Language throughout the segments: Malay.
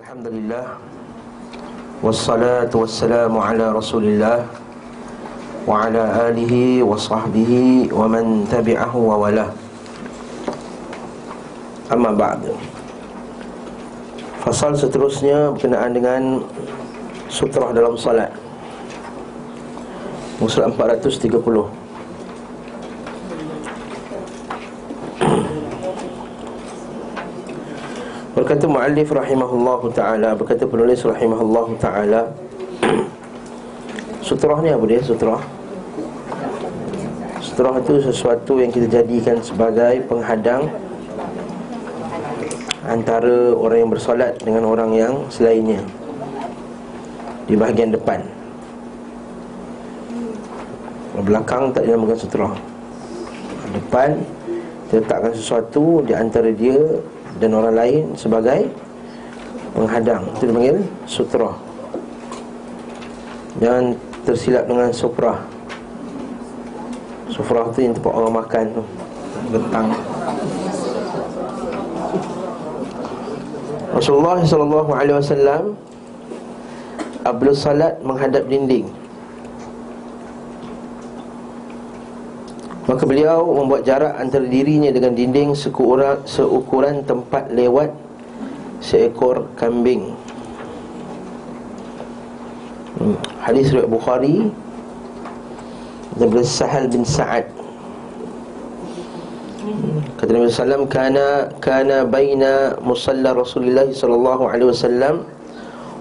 Alhamdulillah. Wassalatu wassalamu ala rasulillah Wa ala alihi wa sahbihi Wa man tabi'ahu wa wala Amma ba'd Fasal seterusnya berkenaan dengan Sutrah dalam salat. Musulah 430 Berkata muallif rahimahullahu taala, berkata penulis rahimahullahu taala Sutrah ni apa dia? Sutrah Sutrah itu sesuatu yang kita jadikan sebagai penghadang Antara orang yang bersolat dengan orang yang selainnya Di bahagian depan Belakang tak dinamakan sutrah Depan Letakkan sesuatu di antara dia dan orang lain sebagai penghadang itu dipanggil sutra. Jangan tersilap dengan suprah suprah tu yang tempat orang makan tu. Bentang. Rasulullah sallallahu alaihi wasallam Abdul salat menghadap dinding Maka beliau membuat jarak antara dirinya dengan dinding seukuran, seukuran tempat lewat seekor kambing. Hmm. Hadis riwayat Bukhari daripada Sahal bin Sa'ad. Hmm. Kata Nabi sallam kana kana baina musalla Rasulullah sallallahu alaihi wasallam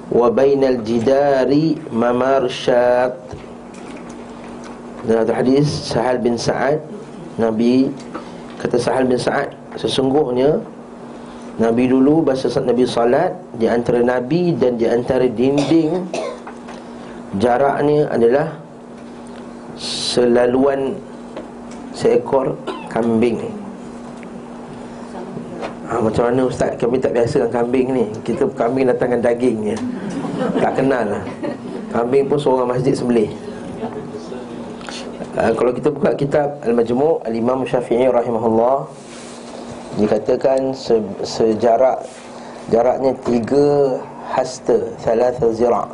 wa bainal jidari mamar syat. Dan ada hadis Sahal bin Sa'ad Nabi Kata Sahal bin Sa'ad Sesungguhnya Nabi dulu Bahasa Nabi salat Di antara Nabi dan di antara dinding Jaraknya adalah Selaluan Seekor kambing ha, Macam mana Ustaz? Kami tak biasa dengan kambing ni. Kita kambing datang dengan dagingnya Tak kenal lah. Kambing pun seorang masjid sembelih Uh, kalau kita buka kitab Al-Majmu' Al-Imam Syafi'i rahimahullah Dikatakan se sejarak Jaraknya tiga hasta Thalatha zira'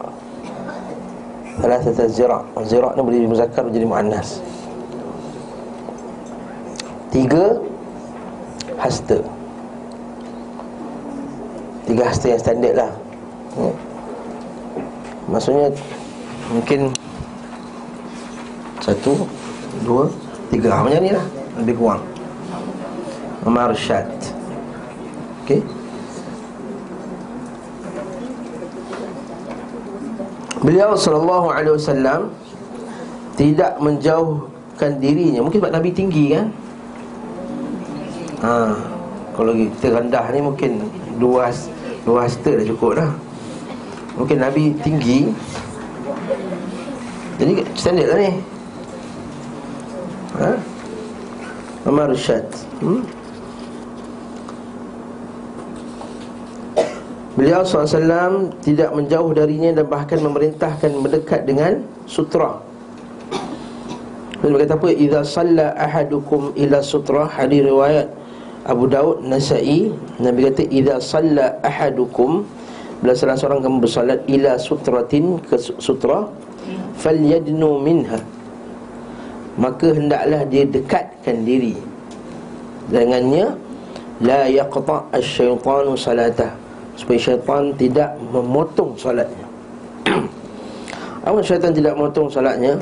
Thalatha zira' Zira' ni boleh dimuzakar menjadi mu'annas. Tiga hasta. Tiga hasta yang standard lah. Hmm. Maksudnya Mungkin satu, dua, tiga Macam ni lah Lebih kurang Marsyad Okey Beliau sallallahu alaihi wasallam tidak menjauhkan dirinya. Mungkin sebab Nabi tinggi kan? Ha, kalau kita rendah ni mungkin dua dua hasta dah cukup dah. Mungkin Nabi tinggi. Jadi standard lah ni. Ha? Umar Syad hmm? Beliau SAW tidak menjauh darinya dan bahkan memerintahkan mendekat dengan sutra. Beliau kata apa? Iza salla ahadukum ila sutra. Hadis riwayat Abu Daud, Nasai. Nabi kata Iza salla ahadukum Bila salah seorang kamu bersalat Ila sutratin ke sutra Fal yadnu minha maka hendaklah dia dekatkan diri. Dengannya la yaqta asy-syaitanu salatah. Supaya syaitan tidak memotong solatnya apa syaitan tidak memotong solatnya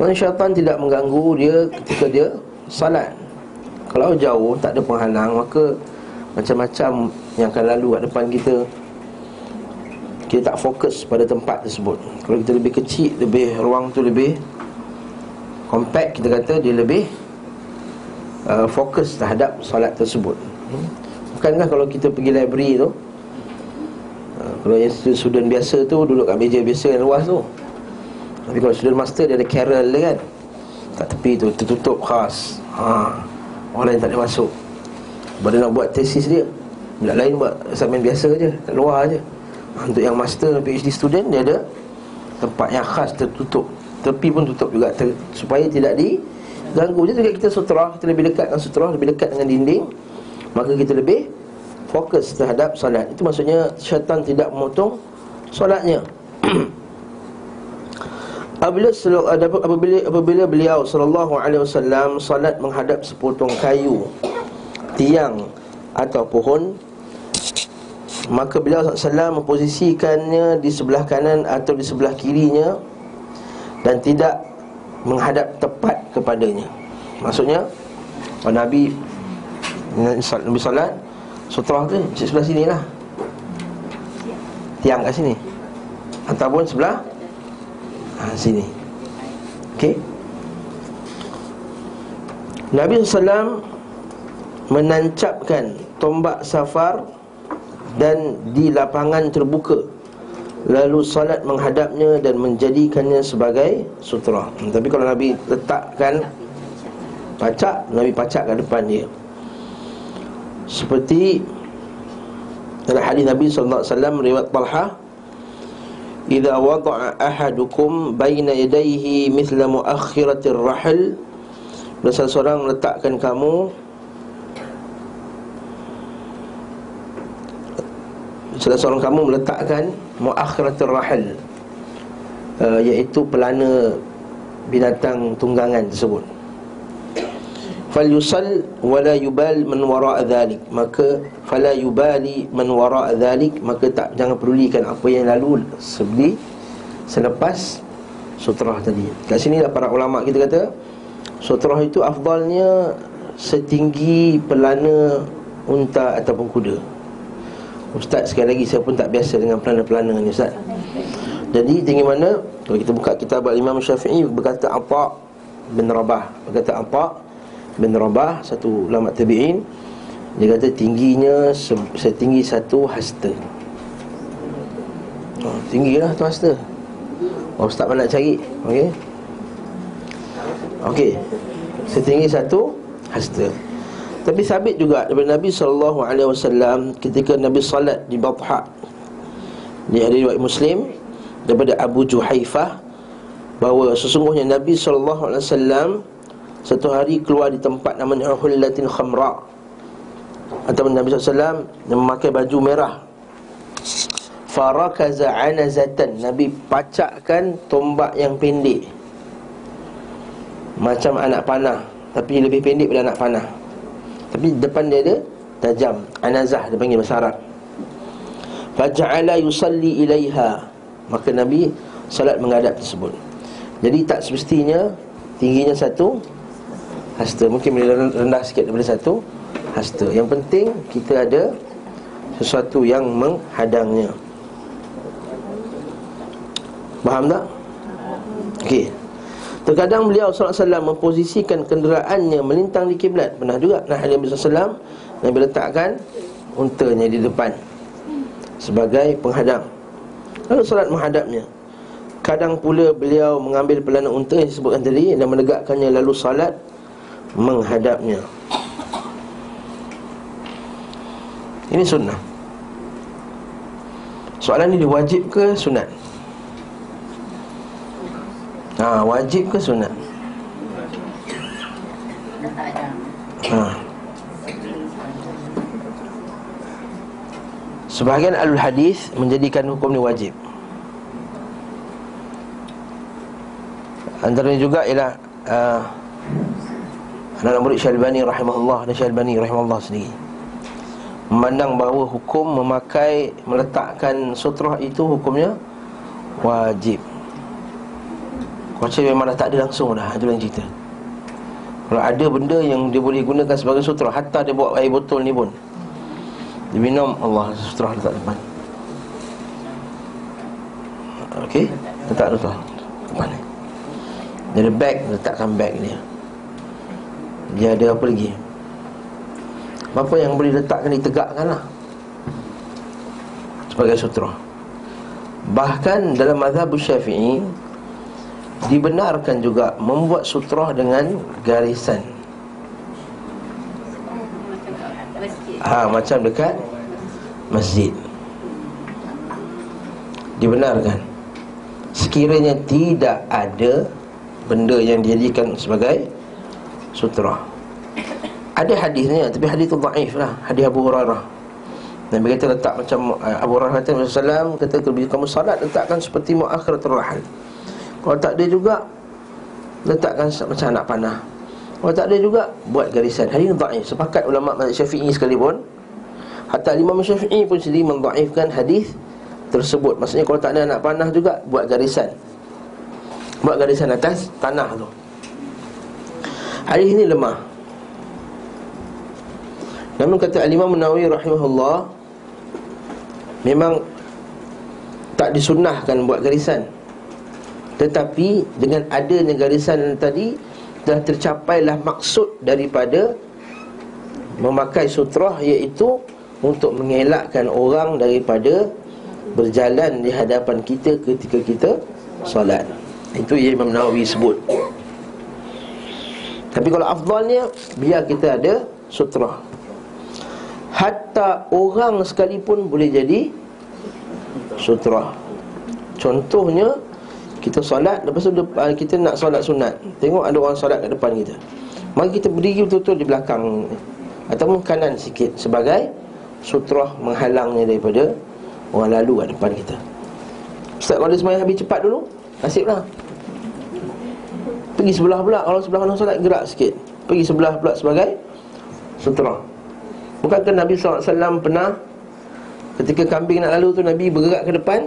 Maksudnya syaitan tidak mengganggu dia ketika dia salat. Kalau jauh tak ada penghalang Maka macam-macam yang akan lalu kat depan kita Kita tak fokus pada tempat tersebut. Kalau kita lebih kecil, lebih ruang tu lebih compact kita kata dia lebih uh, fokus terhadap solat tersebut. Hmm? bukankah kalau kita pergi library tu uh, kalau yang student biasa tu duduk kat meja biasa yang luas tu tapi kalau student master dia ada carol kan kat tepi tu tertutup khas. Ha. orang lain tak boleh masuk. Baru nak buat tesis dia. Bila lain buat assignment biasa je Kat luar je. Untuk yang master PhD student Dia ada tempat yang khas tertutup Tepi pun tutup juga. Ter, Supaya tidak diganggu. Jadi kita sutra Kita lebih dekat dengan sutra Lebih dekat dengan dinding Maka kita lebih fokus terhadap solat. Itu maksudnya syaitan tidak memotong solatnya. Apabila, apabila, apabila beliau sallallahu alaihi wasallam salat menghadap sepotong kayu, tiang atau pohon, maka beliau sallallahu memposisikannya di sebelah kanan atau di sebelah kirinya dan tidak menghadap tepat kepadanya. Maksudnya, Nabi Nabi salat sutra tu sebelah sini lah. Tiang kat sini. Ataupun sebelah ha, Sini. Okey? Nabi SAW Menancapkan Tombak safar Dan di lapangan terbuka Lalu salat menghadapnya Dan menjadikannya sebagai Sutra. Hmm, Tapi kalau Nabi letakkan Pacak Nabi pacak kat depan dia. Seperti dalam hadis Nabi wasallam riwayat Talha Idza wada'a ahadukum baina yadayhi mithla muakhiratir rahl Bila seorang letakkan kamu Salah seorang kamu meletakkan Muakhiratul rahal uh, Iaitu pelana Binatang tunggangan tersebut. Fal yusal wala yubal man wara' dhalik. Maka fala yubali man wara' dhalik maka tak jangan pedulikan apa yang lalu sebeli selepas sutrah tadi. Kat sini lah para ulama kita kata sutrah itu afdalnya setinggi pelana unta ataupun kuda Ustaz sekali lagi saya pun tak biasa dengan pelana-pelana ni Ustaz. Jadi tinggi mana? Kalau kita buka kitab Imam Syafi'i berkata apa bin Rabah. Berkata apa bin Rabah Satu ulama tabi'in. Dia kata tingginya Setinggi satu hasta. Oh, Tinggi lah tu hasta. Oh Ustaz mana nak cari? Okey. Okey. Setinggi satu hasta Tapi sabit juga daripada Nabi SAW Ketika Nabi salat di Batha. Di hari riwayat Muslim Daripada Abu Juhaifah Bahawa sesungguhnya Nabi SAW satu hari keluar di tempat namanya Hullatin Khamra. Atau Nabi SAW Yang memakai baju merah. Farakaza anazatan. Nabi pacakkan tombak yang pendek. Macam anak panah Tapi lebih pendek daripada anak panah Tapi depan dia ada tajam Anazah dia panggil bahasa Arab. Faja'ala yusalli ilaiha. Maka Nabi salat menghadap tersebut. Jadi tak semestinya Tingginya satu hasta. Mungkin boleh rendah sikit daripada satu hasta. Yang penting kita ada sesuatu yang menghadangnya. Faham tak? Okey Terkadang beliau SAW memposisikan kenderaannya melintang di kiblat. Pernah juga Nabi SAW Nabi letakkan untanya di depan Sebagai penghadang. Lalu salat menghadapnya. Kadang pula beliau mengambil pelana unta yang disebutkan tadi Dan menegakkannya lalu salat menghadapnya. Ini sunnah. Soalan ini wajib ke sunat? Ha, wajib ke sunat? Ha. Sebahagian alul hadis menjadikan hukum ini wajib Antaranya juga ialah uh, Anak murid Syalbani rahimahullah dan Syalbani rahimahullah sendiri Memandang bahawa hukum memakai Meletakkan sutrah itu hukumnya Wajib Kuaca memang dah tak ada langsung dah Itu yang cerita. Kalau ada benda yang dia boleh gunakan sebagai sutrah Hatta dia buat air botol ni pun. Dia minum Allah sutrah letak depan Okey? Letak sutrah Depan ni. Dia ada bag Letakkan bag dia dia ada apa lagi? Apa yang boleh letakkan ditegakkan lah. Sebagai sutra. Bahkan dalam mazhab syafi'i Dibenarkan juga Membuat sutra dengan garisan. Ha, macam dekat masjid. Dibenarkan. Sekiranya tidak ada Benda yang dijadikan sebagai sutra Ada hadisnya Tapi hadis itu daif lah. Hadis Abu Hurairah. Nabi kata letak macam uh, Abu Hurairah kata Rasulullah kata kalau kamu salat letakkan seperti muakhiratul rahal. Kalau tak ada juga letakkan macam anak panah. Kalau tak ada juga buat garisan. Hari ini dhaif. Sepakat ulama mazhab Syafi'i sekalipun hatta Imam Syafi'i pun sendiri mendhaifkan hadis tersebut. Maksudnya kalau tak ada anak panah juga buat garisan. Buat garisan atas tanah tu. Hadis ini lemah. Namun kata Al-Imam Nawawi rahimahullah Memang tak disunnahkan buat garisan Tetapi dengan adanya garisan tadi Dah tercapailah maksud daripada Memakai sutrah iaitu Untuk mengelakkan orang daripada Berjalan di hadapan kita ketika kita Salat Itu yang Imam Nawawi sebut. Tapi kalau afdalnya Biar kita ada sutrah. Hatta orang sekalipun boleh jadi Sutra Contohnya Kita solat Lepas tu ah, kita nak solat sunat. Tengok ada orang solat kat depan kita. Maka kita berdiri betul-betul di belakang Ataupun kanan sikit Sebagai sutra menghalangnya daripada Orang lalu kat depan kita. Ustaz kalau dia semayang habis cepat dulu? Nasib lah. Pergi sebelah pula. Kalau sebelah kanan solat gerak sikit. Pergi sebelah pula sebagai Sutra Bukankah Nabi SAW pernah Ketika kambing nak lalu tu Nabi bergerak ke depan?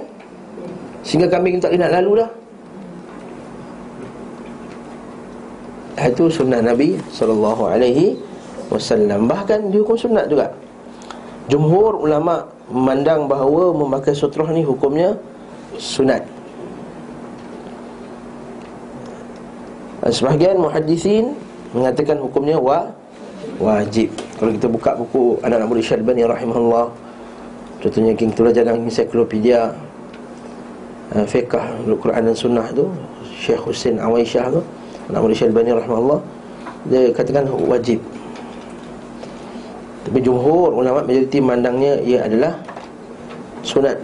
Sehingga kambing tak nak lalu dah Itu sunnah Nabi SAW Bahkan dihukum sunnah juga Jumhur ulama memandang bahawa memakai sutrah ni hukumnya sunat. Sebahagian muhaddisin mengatakan hukumnya wa wajib. Kalau kita buka buku anak-anak murid Syalbani rahimahullah Contohnya kita belajar dalam ensiklopedia uh, Fiqah Al-Quran dan Sunnah tu Syekh Hussein Awaisyah tu Anak murid Syalbani rahimahullah Dia katakan wajib. Tapi jumhur ulama majoriti mandangnya Ia adalah sunat.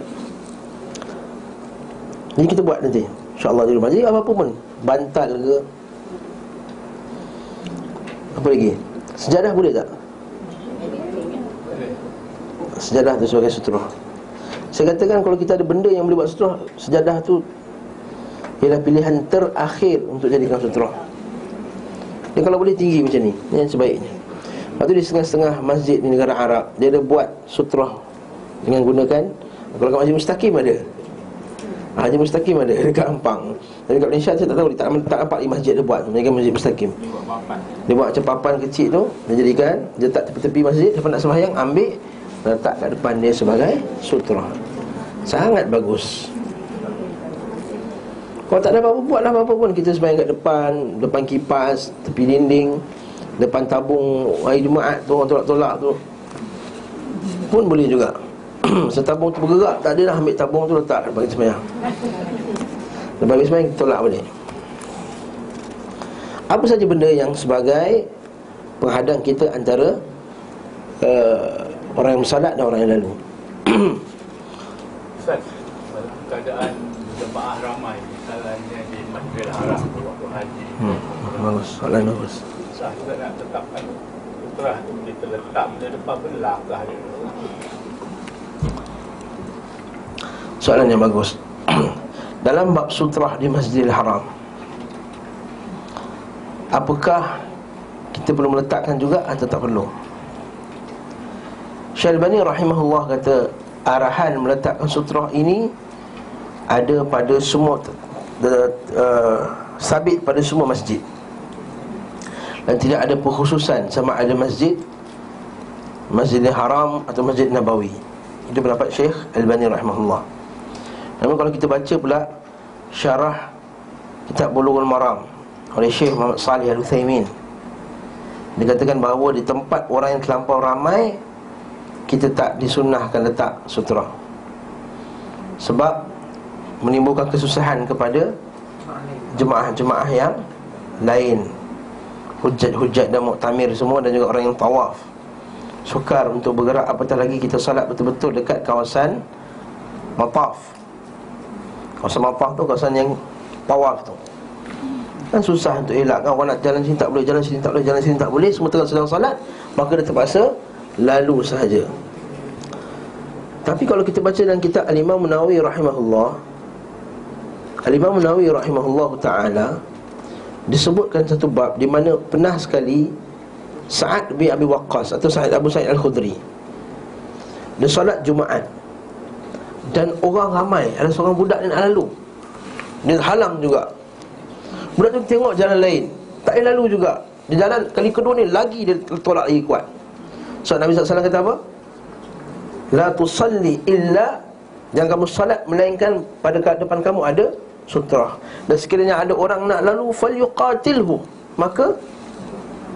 Jadi kita buat nanti. InsyaAllah di rumah Jadi apa-apa pun. Bantal ke Apa lagi? Sejarah boleh tak? Sejadah tu sebagai sutrah Saya katakan kalau kita ada benda yang boleh buat sutrah Sejadah tu Ialah pilihan terakhir untuk jadikan sutrah Dia kalau boleh tinggi macam ni Ini yang sebaiknya. Lepas tu di setengah-setengah masjid di negara Arab Dia ada buat sutrah Dengan gunakan Kalau kat masjid mustaqim ada. Haji Mustaqim ada dekat Ampang. Tapi kat Malaysia saya tak tahu Dia tak, tak nampak di masjid dia buat Mereka masjid Mustaqim. Dia buat macam papan kecil tu Dia jadikan Dia tak tepi-tepi masjid Siapa nak sembahyang Ambil Letak kat depan dia sebagai sutra Sangat bagus Kalau tak ada apa-apa Buatlah apa-apa pun. Kita sembahyang kat depan Depan kipas Tepi dinding Depan tabung Hari Jumaat tu Orang tolak-tolak tu. Pun boleh juga. Setabung tu bergerak Tak ada dah ambil tabung tu letak Bagi semayang. Lepas habis semayang tolak balik. Apa saja benda yang sebagai Penghadang kita antara uh, Orang yang bersalat dan orang yang lalu? Ustaz Keadaan jemaah ramai Misalnya di Masjidil Haram Waktu haji hmm. Bagus, soalan bagus. Ustaz juga nak tetapkan Putrah tu kita letak di depan belakang dia. Soalan yang bagus. Dalam bab sutrah di Masjidil Haram Apakah kita perlu meletakkan juga atau tak perlu? Syalbani rahimahullah kata Arahan meletakkan sutrah ini Ada pada semua uh, Sabit pada semua masjid Dan tidak ada perkhususan Sama ada masjid Masjidil Haram atau Masjid Nabawi. Itu pendapat Syekh Al-Bani rahimahullah. Namun kalau kita baca pula Syarah Kitab Bulughul Maram Oleh Syekh Muhammad Salih Al-Uthaymin. Dia katakan bahawa di tempat orang yang terlampau ramai Kita tak disunnahkan letak sutra. Sebab Menimbulkan kesusahan kepada Jemaah-jemaah yang Lain Hujat-hujat dan muktamir semua Dan juga orang yang tawaf. Sukar untuk bergerak Apatah lagi kita salat betul-betul dekat kawasan Mataf. Kawasan mapah tu kawasan yang tawaf tu. Kan susah untuk elakkan. Orang nak jalan sini tak boleh, jalan sini tak boleh, jalan sini tak boleh Semua tengah sedang salat Maka dia terpaksa lalu sahaja. Tapi kalau kita baca dalam kitab Al-Imam Nawawi rahimahullah Al-Imam Nawawi rahimahullah ta'ala Disebutkan satu bab di mana pernah sekali Sa'ad bin Abi Waqqas atau Sa'ad Abu Sa'id Al-Khudri. Dia solat Jumaat. Dan orang ramai Ada seorang budak yang nak lalu. Dia halang juga. Budak tu tengok jalan lain Tak boleh lalu juga. Dia jalan kali kedua ni lagi dia tolak lagi kuat. So Nabi SAW kata apa? La tusalli illa Jangan kamu salat Melainkan pada depan kamu ada Sutrah Dan sekiranya ada orang nak lalu Fal yuqatilhu Maka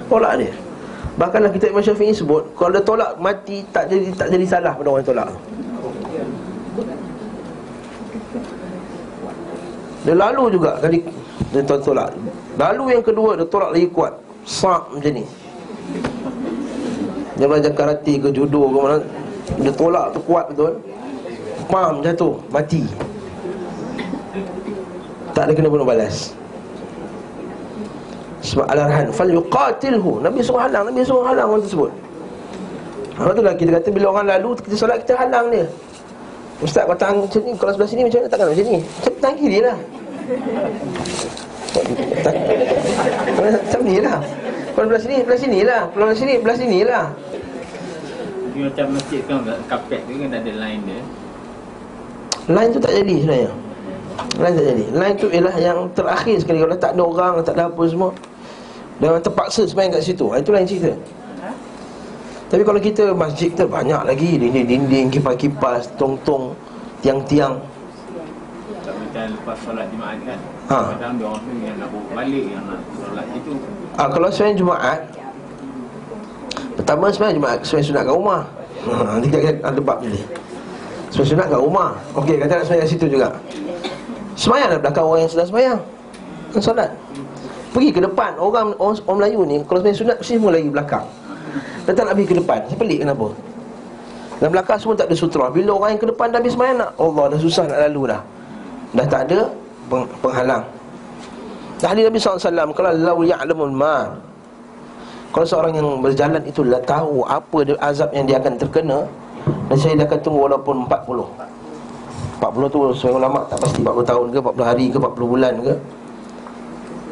Tolak dia. Bahkanlah kita Imam Syafi'i sebut Kalau dia tolak mati Tak jadi tak jadi salah pada orang tolak. Dia lalu juga kali Dia tolak. Lalu yang kedua dia tolak lagi kuat. Sak macam ni. Dia belajar karate ke judo ke mana Dia tolak tu kuat betul. Pam jatuh Mati Tak ada kena bunuh balas. Sebab al-arhan Fal yuqatilhu Nabi suruh halang Nabi suruh halang orang tersebut. Lepas tu lah kita kata Bila orang lalu Kita solat kita halang dia. Ustaz kau tangan macam ni Kalau sebelah sini macam mana? Takkan macam ni? Macam tangan kiri lah. Macam ni lah. Kalau belah sini, belah sini lah. Kalau belah sini, belah sini lah. Macam masjid kan Kapet tu kan ada line dia? Line tu tak jadi sebenarnya Line tak jadi. Line tu ialah yang terakhir sekali. Kalau tak ada orang, tak ada apa semua Dan orang terpaksa semayang kat situ. Itu lain cerita. Tapi kalau kita masjid kita banyak lagi. Dinding-dinding, kipas-kipas, tong-tong Tiang-tiang. Tak macam lepas solat Jumaat kan? Ha. Kadang dia orang tu yang nak balik Yang nak solat itu. Ah, kalau semayang Jumaat Pertama semayang Jumaat Semayang sunat kat rumah. Ha, Nanti kita ada bab ni. Semayang sunat kat rumah. Okey, kata nak semayang kat situ juga Semayang dah belakang orang yang sedang semayang. Yang solat. Pergi ke depan. Orang orang, orang Melayu ni Kalau semayang sunat Mesti semua lagi belakang. Dia tak nak pergi ke depan. Saya pelik kenapa? Dan belakang semua tak ada sutra. Bila orang yang ke depan dah habis semayang nak Allah dah susah nak lalu dah. Dah tak ada peng- penghalang. Dah hadis Nabi SAW Kalau lau ya'lamul ma Kalau seorang yang berjalan itu Dah tahu apa dia, azab yang dia akan terkena Dan saya dia akan tunggu walaupun 40 40 tu sesuai ulama tak pasti 40 tahun ke 40 hari ke 40 bulan ke.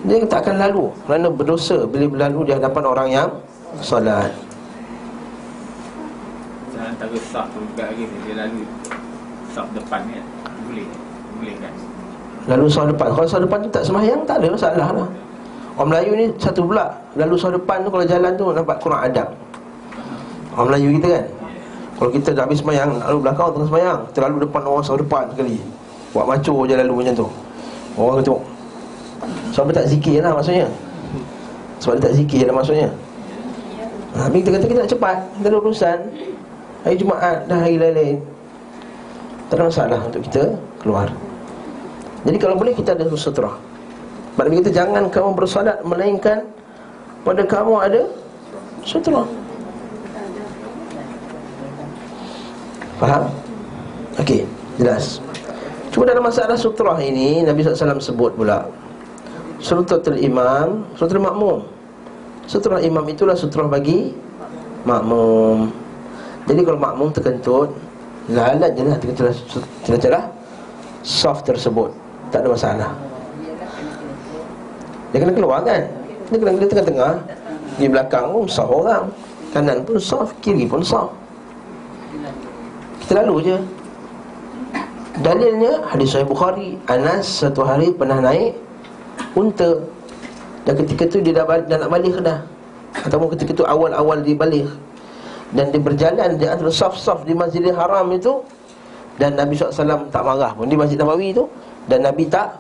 Dia tak akan lalu. Kerana berdosa bila berlalu di hadapan orang yang Salat Macam antara saf tu juga lagi Dia lalu Saf depan kan Boleh Boleh kan? Lalu sah depan. Kalau sah depan tu tak semayang Tak ada masalah lah. Orang Melayu ni satu pula. Lalu sah depan tu Kalau jalan tu nampak kurang adab. Orang Melayu kita kan Kalau kita dah habis semayang Lalu belakang tengah semayang Kita lalu depan orang sah depan sekali. Buat maco je lalu macam tu. Orang tengok Sebab tak zikir lah maksudnya? Sebab dia tak zikir lah maksudnya. Habis kita kata kita nak cepat Kita ada urusan. Hari Jumaat dah hari lain-lain. Tak ada masalah untuk kita keluar. Jadi kalau boleh kita ada Sebab Nabi kata jangan kamu bersolat Melainkan pada kamu ada sutra Faham? Okey, jelas. Cuma dalam masalah sutra ini Nabi SAW sebut pula Sutratul imam Sutratul makmum. Sutra imam itulah sutra bagi Makmum. Jadi kalau makmum terkentut Lalat je lah Terkentut Soft tersebut. Tak ada masalah. Dia kena keluar kan? Dia kena tengah-tengah. Di belakang pun soft orang. Kanan pun soft, kiri pun soft Kita lalu je Dalilnya hadis Sahih Bukhari Anas satu hari pernah naik Unta. Dan ketika tu dia dah, dah nak balik dah. Ataupun ketika tu awal-awal dia balik. Dan dia berjalan Di antara soft-soft di Masjidil Haram itu. Dan Nabi SAW tak marah pun. Di Masjid Nabawi tu dan Nabi tak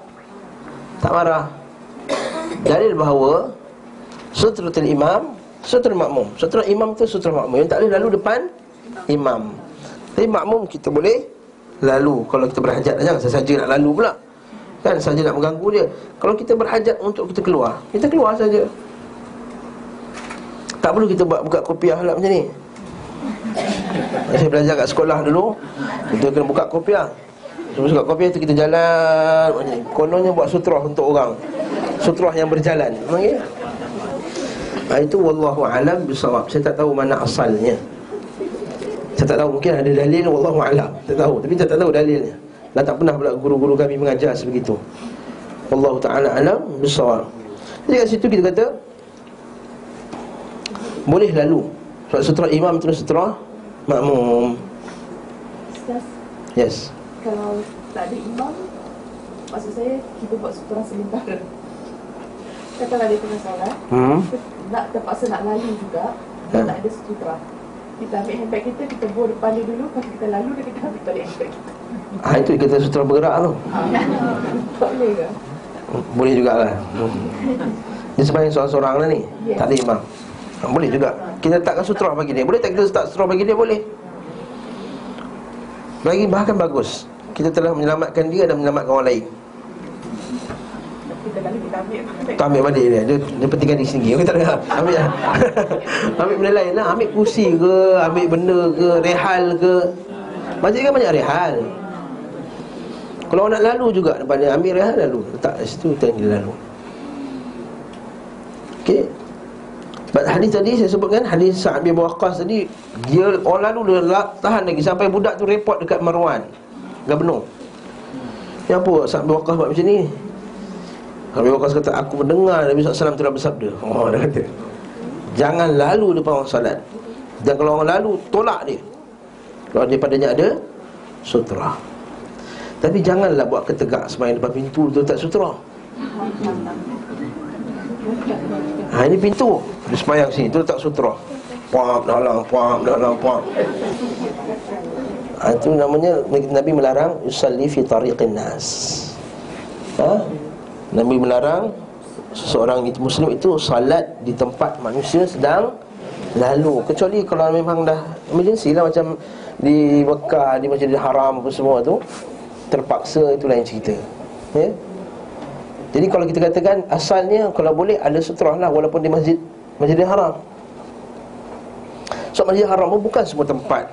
Tak marah. Dalil bahawa Sutratul imam Sutratul makmum. Sutratul imam itu sutratul makmum. Yang tak boleh lalu depan Imam Tapi makmum kita boleh Lalu. Kalau kita berhajat Jangan saja nak lalu pula. Kan saja nak mengganggu dia. Kalau kita berhajat untuk kita keluar Kita keluar saja. Tak perlu kita buat buka kopiah lah macam ni. Saya belajar kat sekolah dulu. Kita kena buka kopiah Terus kat kopi tu kita jalan. Kononnya buat sutrah untuk orang. Sutrah yang berjalan. Okay? ha, Itu wallahu alam bisawab. Saya tak tahu mana asalnya Saya tak tahu mungkin ada dalil wallahu alam. Tak tahu tapi saya tak tahu dalilnya. Dan tak pernah pula guru-guru kami mengajar sebegitu. Wallahu taala alam bisawab. Jadi kat situ kita kata boleh lalu. Sebab sutra imam terus sutra makmum. Yes. kalau tak ada imam, maksud saya kita buat sutra sementara. Katalah dia tengah solat, Hmm. nak terpaksa nak lalu juga, dan tak ada sutra. Kita ambil handbag kita, kita bawa depan dia dulu, tu kita lalu dan kita ambil balik handbag kita. Ha itu kita sutra bergerak tu. Tak boleh ke? Boleh jugalah. Dia sembahyang seorang-seorang lah ni. Yes. Tak ada imam. Ha, boleh juga. Kita letakkan sutra bagi dia. Boleh tak kita letak sutra bagi dia? Boleh. Lagi bahkan bagus. Kita telah menyelamatkan dia dan menyelamatkan orang lain. Kita lalu kita ambil handbag. Tak ambil balik dia. Dia, dia pentingkan diri sendiri. Okey tak ada. Ambil lah. ambil benda lain lah. Ambil kursi ke, ambil benda ke, rehal ke. Masjid kan banyak rehal. Kalau nak lalu juga depan dia, ambil rehal lalu. Letak kat situ, kita dia lalu. Okey. But hadis tadi saya sebutkan hadis Sa'ad bin Waqqas tadi dia orang lalu dia tahan lagi sampai budak tu report dekat Marwan. Gubernur. Ya apa Sa'ad bin Waqqas buat macam ni? Nabi Waqas kata Aku mendengar Nabi SAW telah bersabda Oh dia kata. Jangan lalu depan orang salat Dan kalau orang lalu Tolak dia. Kalau dia padanya ada Sutra. Tapi janganlah buat ketegak Semayang depan pintu tu tak sutra? Ha ini pintu. Dia semayang sini Tu letak sutra? Puap dalam Puap dalam Puap. Ha, Itu namanya Nabi melarang Yusalli fi tariqin nas. Ha Nabi melarang seseorang itu muslim itu salat di tempat manusia sedang lalu. Kecuali kalau memang dah emergency lah macam di Mekah di Masjidil Haram apa semua tu terpaksa itu lain cerita. Ya? Jadi kalau kita katakan asalnya kalau boleh ada sutrah lah walaupun di masjid Masjidil Haram. So Masjidil Haram pun bukan semua tempat.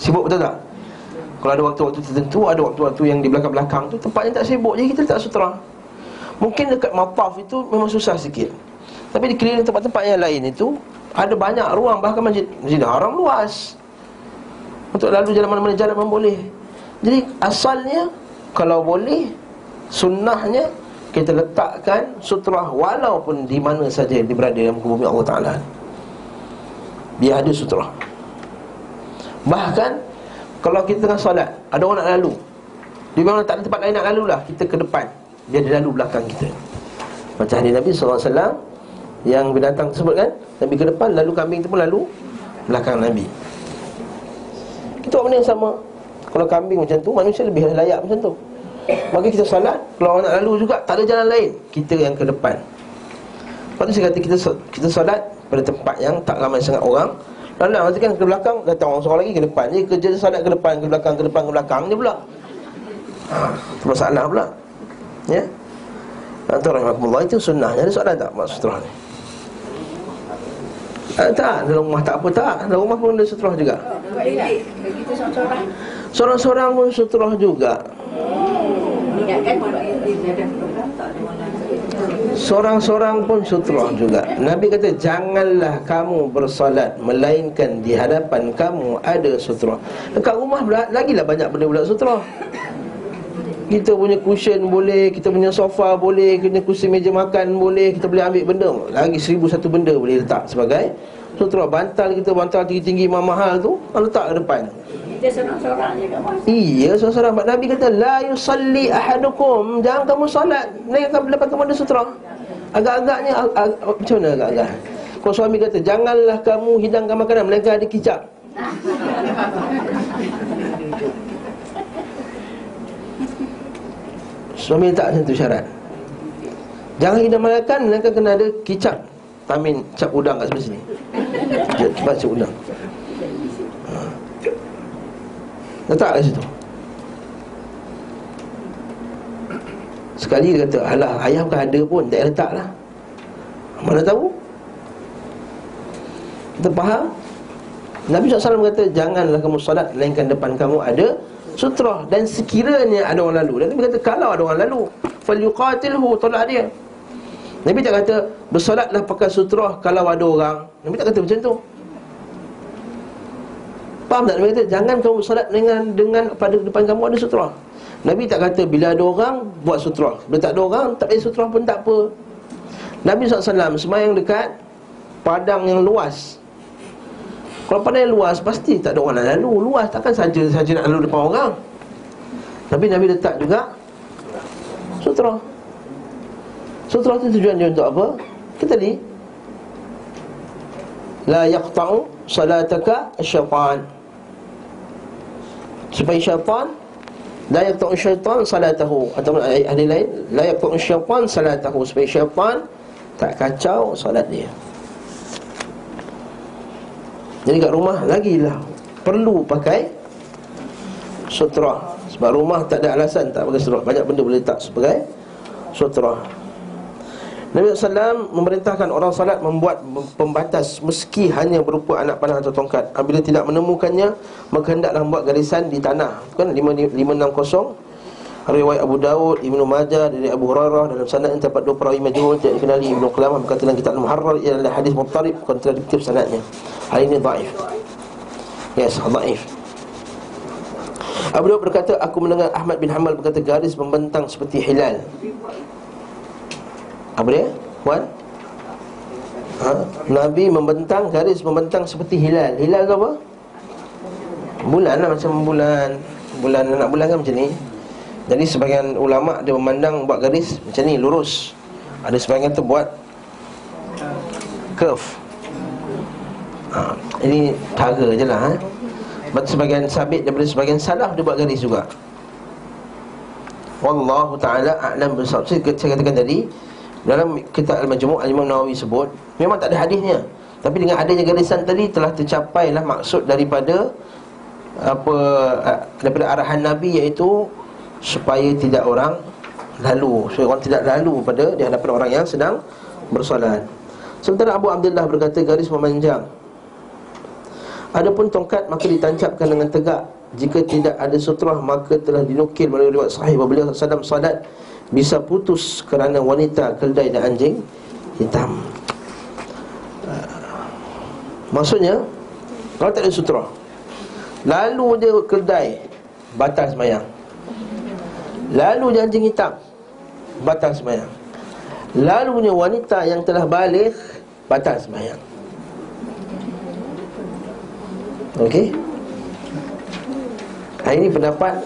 Sibuk betul tak kalau ada waktu-waktu tertentu Ada waktu-waktu yang di belakang-belakang tu Tempatnya tak sibuk Jadi kita letak sutra. Mungkin dekat mataf itu Memang susah sikit. Tapi di keliling tempat-tempat yang lain itu Ada banyak ruang Bahkan masjid Masjid Haram luas. Untuk lalu jalan mana-mana jalan pun boleh. Jadi asalnya Kalau boleh Sunnahnya Kita letakkan sutra Walaupun di mana saja Dia berada dalam bumi Allah Ta'ala. Biar ada sutra Bahkan kalau kita tengah solat Ada orang nak lalu. Dia memang tak ada tempat lain nak lalu lah Kita ke depan. Dia ada lalu belakang kita. Macam hadis Nabi SAW Yang binatang tersebut kan Nabi ke depan Lalu kambing tu pun lalu Belakang Nabi. Kita buat benda yang sama. Kalau kambing macam tu Manusia lebih layak macam tu. Maka kita solat Kalau orang nak lalu juga Tak ada jalan lain. Kita yang ke depan. Lepas tu saya kata kita, kita solat Pada tempat yang tak ramai sangat orang Lalu nanti kan ke belakang Datang orang seorang lagi ke depan. Jadi kerja solat ke depan Ke belakang, ke depan, ke belakang. Ni pula. Ha, masalah pula. Ya? Nanti rahmatullah itu sunnahnya Ada soalan tak maksud sutrah ni? Ah, tak, dalam rumah tak apa tak. Dalam rumah pun ada sutrah juga. Seorang-seorang pun sutrah juga. Ingatkan Seorang-seorang pun sutrah juga. Nabi kata Janganlah kamu bersolat Melainkan di hadapan kamu ada sutrah Dekat rumah pula Lagilah banyak benda pula sutrah Kita punya cushion boleh Kita punya sofa boleh Kita punya kursi meja makan boleh Kita boleh ambil benda. Lagi seribu satu benda boleh letak sebagai Sutrah bantal kita Bantal tinggi-tinggi mahal tu Letak ke depan? Seorang-seorang je Iya, seorang-seorang. Nabi kata La yusalli ahadukum. Jangan kamu Mereka lepas kamu ada sutra Agak-agaknya ag- ag- Macam mana agak-agak? Kalau suami kata Janganlah kamu hidangkan makanan Mereka ada kicap. Suami letak macam tu syarat. Jangan hidang makan Mereka kena ada kicap Tamin cap udang kat sebelah sini. Cepat cap udang. Letak kat situ Sekali dia kata Alah ayah bukan ada pun Tak letak lah Mana tahu? Kita faham? Nabi SAW kata Janganlah kamu salat Melainkan depan kamu ada Sutrah. Dan sekiranya ada orang lalu Nabi kata Kalau ada orang lalu Falyuqatilhu Tolak dia. Nabi tak kata Bersolatlah pakai sutrah Kalau ada orang. Nabi tak kata macam tu. Faham tak? Nabi kata jangan kamu solat dengan dengan pada depan kamu ada sutra. Nabi tak kata bila ada orang buat sutra. Bila tak ada orang tak payah sutra pun tak apa. Nabi SAW semayang dekat padang yang luas. Kalau padang yang luas pasti tak ada orang nak lalu. Luas takkan saja saja nak lalu depan orang. Tapi Nabi letak juga sutra. Sutra tu tujuan dia untuk apa? Kita tadi La yaqta'u salataka syaitan Supaya syaitan La yaqta'u syaitan salatahu. Atau ahli lain La yaqta'u syaitan salatahu. Supaya syaitan tak kacau salat dia. Jadi kat rumah lagilah Perlu pakai Sutra Sebab rumah tak ada alasan tak pakai sutra Banyak benda boleh letak sebagai Sutra Nabi SAW memerintahkan orang salat membuat pembatas meski hanya berupa anak panah atau tongkat. Apabila tidak menemukannya, maka hendaklah membuat garisan di tanah. Kan 560 riwayat Abu Daud, Ibnu Majah dari Abu Hurairah dalam sanad yang terdapat dua perawi majhul tidak dikenali Ibnu Qudamah berkata dalam kitab Al-Muharrar ia adalah hadis muttarib kontradiktif sanadnya. Hal ini dhaif. Yes, dhaif. Abu Daud berkata aku mendengar Ahmad bin Hanbal berkata garis membentang seperti hilal. Apa dia? Wan? Ha? Nabi membentang garis membentang seperti hilal. Hilal tu apa? Bulan lah macam bulan Bulan anak bulan kan macam ni Jadi sebagian ulama' dia memandang buat garis macam ni lurus Ada sebagian tu buat Curve ha, Ini tara je lah ha? Sebab sebagian sabit daripada sebagian salaf dia buat garis juga Wallahu ta'ala a'lam bersab Saya katakan tadi dalam kitab Al-Majmu' Al-Imam Nawawi sebut Memang tak ada hadisnya. Tapi dengan adanya garisan tadi Telah tercapailah maksud daripada apa Daripada arahan Nabi iaitu Supaya tidak orang Lalu. Supaya orang tidak lalu pada Di hadapan orang yang sedang bersolat. Sementara Abu Abdullah berkata garis memanjang. Adapun tongkat maka ditancapkan dengan tegak. Jika tidak ada sutrah maka telah dinukil melalui riwayat sahih. Bahawa beliau salat bisa putus kerana wanita keldai dan anjing hitam. Maksudnya kalau tak ada sutra. Lalu dia keldai batal sembahyang. Lalu dia anjing hitam batal sembahyang. Lalunya wanita yang telah balik batal sembahyang. Okey. Ini pendapat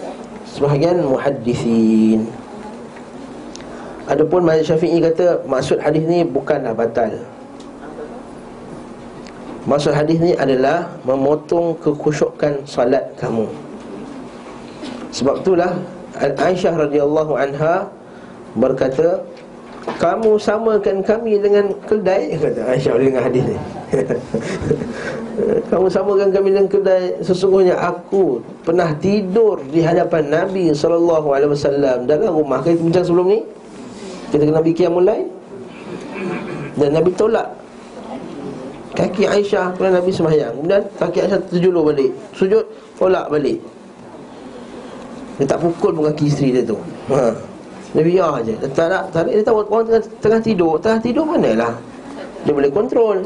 sebahagian muhaddisin. Adapun mazhab Syafi'i kata maksud hadis ni bukanlah batal. Maksud hadis ni adalah memotong kekhusyukan solat kamu. Sebab itulah Aisyah radhiyallahu anha berkata, "Kamu samakan kami dengan keldai?" kata Aisyah dengan hadis ni. Kamu samakan kami dengan kedai Sesungguhnya aku pernah tidur di hadapan Nabi SAW Dalam rumah Kita bincang sebelum ni kita kena fikir mulai. Dan Nabi tolak. Kaki Aisyah kepada Nabi sembahyang. Kemudian kaki Aisyah terjulur balik. Sujud, tolak balik. Dia tak pukul pun kaki isteri dia tu. Ha. Dia biar je. Dia tak nak, tak Dia tahu orang tengah, tengah tidur. Tengah tidur mana lah Dia boleh kontrol.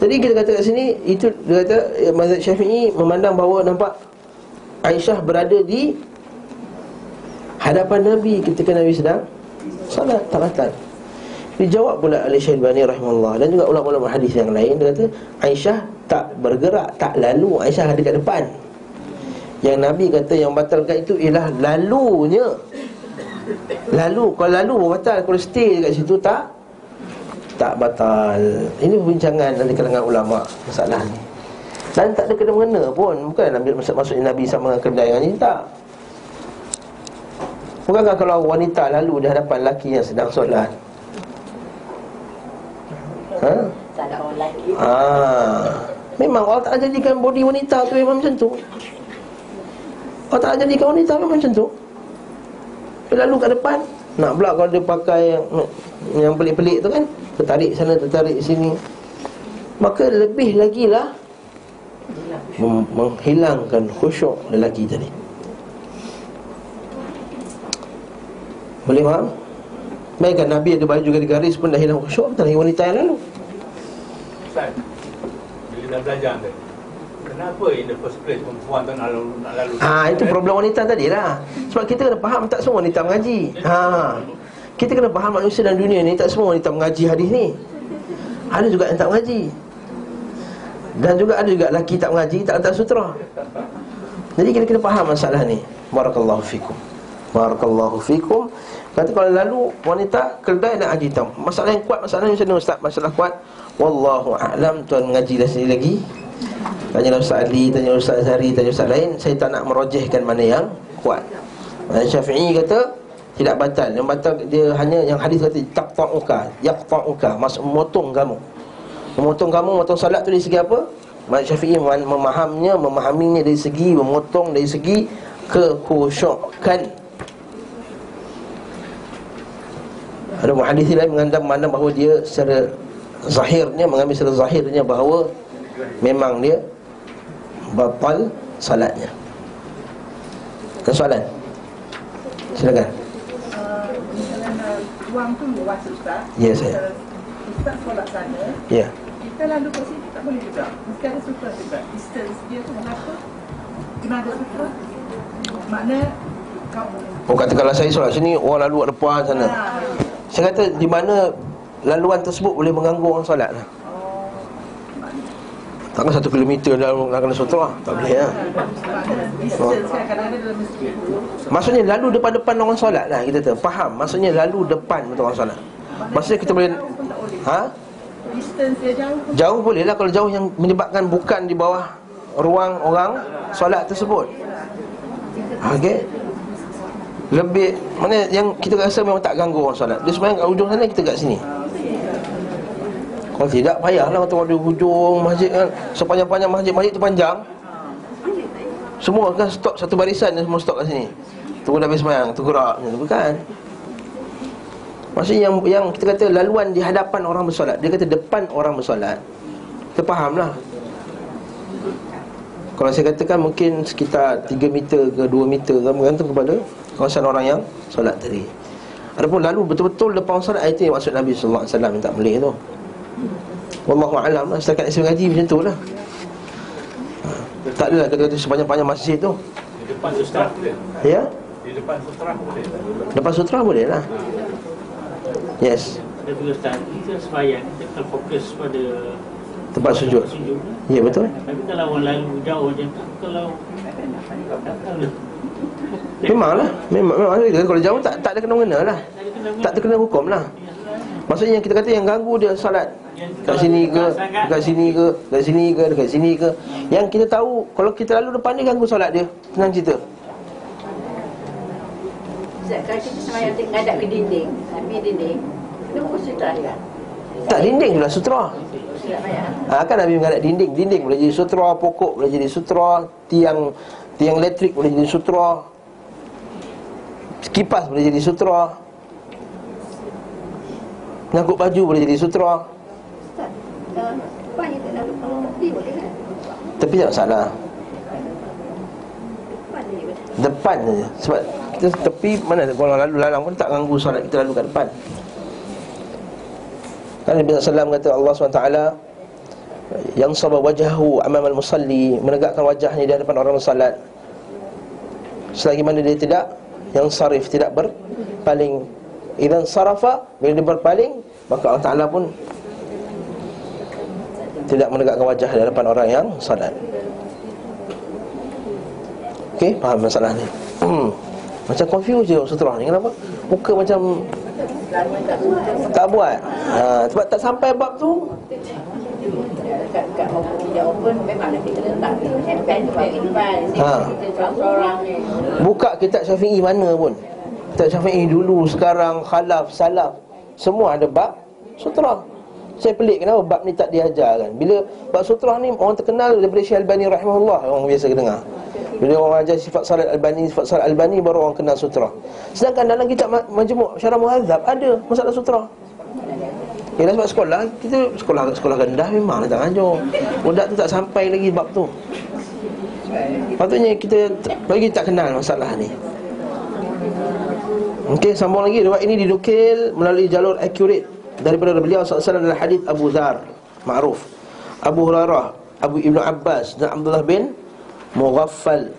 Jadi kita kata kat sini Itu dia kata Mazhab Syafi'i memandang bahawa nampak Aisyah berada di hadapan Nabi ketika Nabi sedang salat talatan. Dijawab pula oleh Syekh Bani rahimahullah dan juga ulama-ulama hadis yang lain dia kata Aisyah tak bergerak, tak lalu, Aisyah ada kat depan. Yang Nabi kata yang batalkan itu ialah lalunya. Lalu, kalau lalu batal, kalau stay dekat situ tak tak batal. Ini perbincangan dari kalangan ulama masalah ni. Dan tak ada kena mengena pun Bukan ambil maksudnya Nabi sama kedai ini Tak Bukankah kalau wanita lalu di hadapan lelaki yang sedang solat? Ha? Ha. Memang Allah tak jadikan body wanita tu memang macam tu. Allah tak jadikan wanita memang macam tu. Dia lalu kat depan Nak pula kalau dia pakai yang, yang pelik-pelik tu kan Tertarik sana, tertarik sini. Maka lebih lagi lah Menghilangkan khusyuk lelaki tadi Boleh faham? Bayangkan Nabi ada baju garis garis pun dah hilang khusyuk lagi wanita yang lalu Ustaz Bila dah belajar kan Kenapa in the first place perempuan tak nak lalu nak lalu? Ha itu problem wanita tadi lah. Sebab kita kena faham tak semua wanita mengaji. Ha. Kita kena faham manusia dalam dunia ni tak semua wanita mengaji hadis ni. Ada juga yang tak mengaji. Dan juga ada juga lelaki tak mengaji tak letak sutra. Jadi kita kena faham masalah ni. Barakallahu fikum. Barakallahu fikum. Kata kalau lalu wanita kedai nak haji tahu. Masalah yang kuat masalah macam mana ustaz? Masalah kuat. Wallahu a'lam tuan mengaji dah sini lagi. Tanya Ustaz Ali, tanya Ustaz Zari, tanya Ustaz lain Saya tak nak merojehkan mana yang kuat Mazhab Syafi'i kata Tidak batal Yang batal dia hanya yang hadis kata Taqta'uka Yaqta'uka Maksud memotong kamu Memotong kamu, memotong salat tu dari segi apa? Mazhab Syafi'i memahamnya Memahaminya dari segi Memotong dari segi Kekhusyukan Ada hadis lain mengandang mana bahawa dia secara zahirnya mengambil secara zahirnya bahawa memang dia batal salatnya. Ada soalan? Silakan. Misalnya wang tu luas Ustaz Ya, saya. Ustaz solat sana Ya. Kita lalu kat sini tak boleh juga Mesti ada sutra juga Distance dia tu berapa Kena ada sutra Makna kau Oh kata kalau saya solat sini orang lalu depan sana. Ah, Saya kata di mana laluan tersebut boleh mengganggu orang solat? Lah. Oh Takkan satu kilometer dalam nak kena sutra Tak boleh lah masjid tu Maksudnya lalu depan-depan orang solat lah Kita tahu. Faham? Maksudnya lalu depan orang solat. Maksudnya kita boleh Ha? Jauh Jauh boleh lah Kalau jauh yang menyebabkan bukan di bawah Ruang orang solat tersebut. Okey Lebih Mana yang kita rasa memang tak ganggu orang solat. Dia sebenarnya kat ujung sana Kita kat sini. Kalau tidak payahlah Kalau di hujung masjid kan. Sepanjang-panjang masjid Masjid tu panjang. Semua kan stop satu barisan dan Semua stop kat sini. Tunggu dah habis semayang Tunggu tu Bukan. Maksudnya yang yang kita kata laluan di hadapan orang bersolat. Dia kata depan orang bersolat. Kita faham lah Kalau saya katakan mungkin sekitar 3 meter ke 2 meter ke Bergantung kepada kawasan orang yang solat tadi Adapun lalu betul-betul depan orang solat Itu yang maksud Nabi SAW yang tak boleh tu Wallahu a'lam lah Setakat isi ngaji macam tu lah ha. Tak adalah kata-kata sepanjang-panjang masjid tu Di depan sutra boleh. Ya Di depan sutra boleh. Depan sutra boleh lah Yes Ada juga Ustaz, kita sembahyang kita fokus pada Tempat sujud. Ya betul Tapi kalau orang lalu jauh macam tu, kalau datang dia. Memanglah. Memang, memang memang. Kalau jauh tak, tak ada kena-mengena lah. Tak ada kena Tak terkena hukum lah. Maksudnya yang kita kata yang ganggu dia salat. Kat sini ke, dekat sini ke, dekat sini ke, dekat sini ke. Yang kita tahu Kalau kita lalu depan dia ganggu solat dia. Senang cerita. Ustaz, kalau kita semayang ngadap ke dinding, sambil dinding, kena pukul sutra juga. Tak dinding je lah sutra ha, Kan Nabi mengadap dinding. Dinding boleh jadi sutra, pokok boleh jadi sutra Tiang tiang elektrik boleh jadi sutra Kipas boleh jadi sutra. Ngangkut baju boleh jadi sutra. Kan? Tapi tak masalah. Depan saja Sebab kita tepi mana Kalau lalu lalang pun tak ganggu solat kita lalu kat depan. Kan Nabi SAW kata Allah SWT Yang sabah wajahu amam al-musalli Menegakkan wajahnya di hadapan orang salat Selagi mana dia tidak Yang sarif tidak berpaling Idan sarafa Bila dia berpaling Maka Allah Ta'ala pun Tidak menegakkan wajah di hadapan orang yang salat. Okey, faham masalah ni? Macam confuse je sutra ni Kenapa? Muka macam Tak buat. Ha, Sebab tak sampai bab tu Memang letak handpan tu depan. Ha. Ni. Buka kitab syafi'i mana pun. Kitab syafi'i dulu, sekarang, khalaf, salaf Semua ada bab sutra Saya pelik kenapa bab ni tak diajar kan Bila bab sutra ni orang terkenal daripada Syekh Albani rahimahullah Orang biasa dengar. Bila orang ajar sifat salat Albani, sifat salat Albani Baru orang kenal sutra Sedangkan dalam kitab ma- majmuk syarah muhadzab Ada masalah sutra Ya sebab sekolah Kita sekolah sekolah rendah memang tak ngajar Budak tu tak sampai lagi bab tu. Patutnya kita Bagi tak kenal masalah ni. Okey, sambung lagi. Riwayat ini dinukil melalui jalur accurate Daripada beliau SAW dalam hadis Abu Dhar Ma'ruf. Abu Hurairah Abu Ibnu Abbas dan Abdullah bin Mughaffal.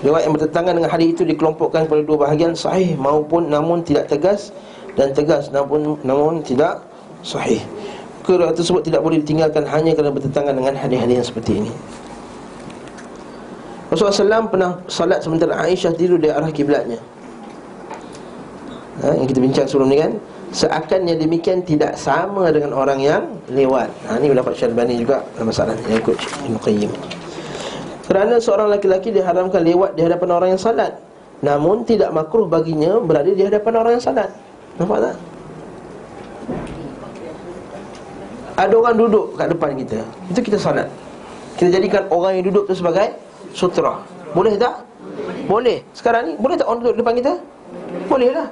Riwayat yang bertentangan dengan hadis itu dikelompokkan kepada dua bahagian sahih maupun namun tidak tegas dan tegas namun namun tidak sahih. Riwayat tersebut tidak boleh ditinggalkan hanya kerana bertentangan dengan hadis-hadis yang seperti ini. Rasulullah SAW pernah salat sementara Aisyah tidur di arah kiblatnya. Ha, yang kita bincang sebelum ni kan Seakan yang demikian tidak sama dengan orang yang lewat ha, Ini pendapat Syalbani juga dalam masalah yang ikut Ibn Qayyim kerana seorang laki-laki diharamkan lewat di hadapan orang yang salat Namun tidak makruh baginya berada di hadapan orang yang salat Nampak tak? Ada orang duduk kat depan kita Itu kita salat Kita jadikan orang yang duduk tu sebagai sutra Boleh tak? Boleh Sekarang ni boleh tak orang duduk depan kita? Boleh lah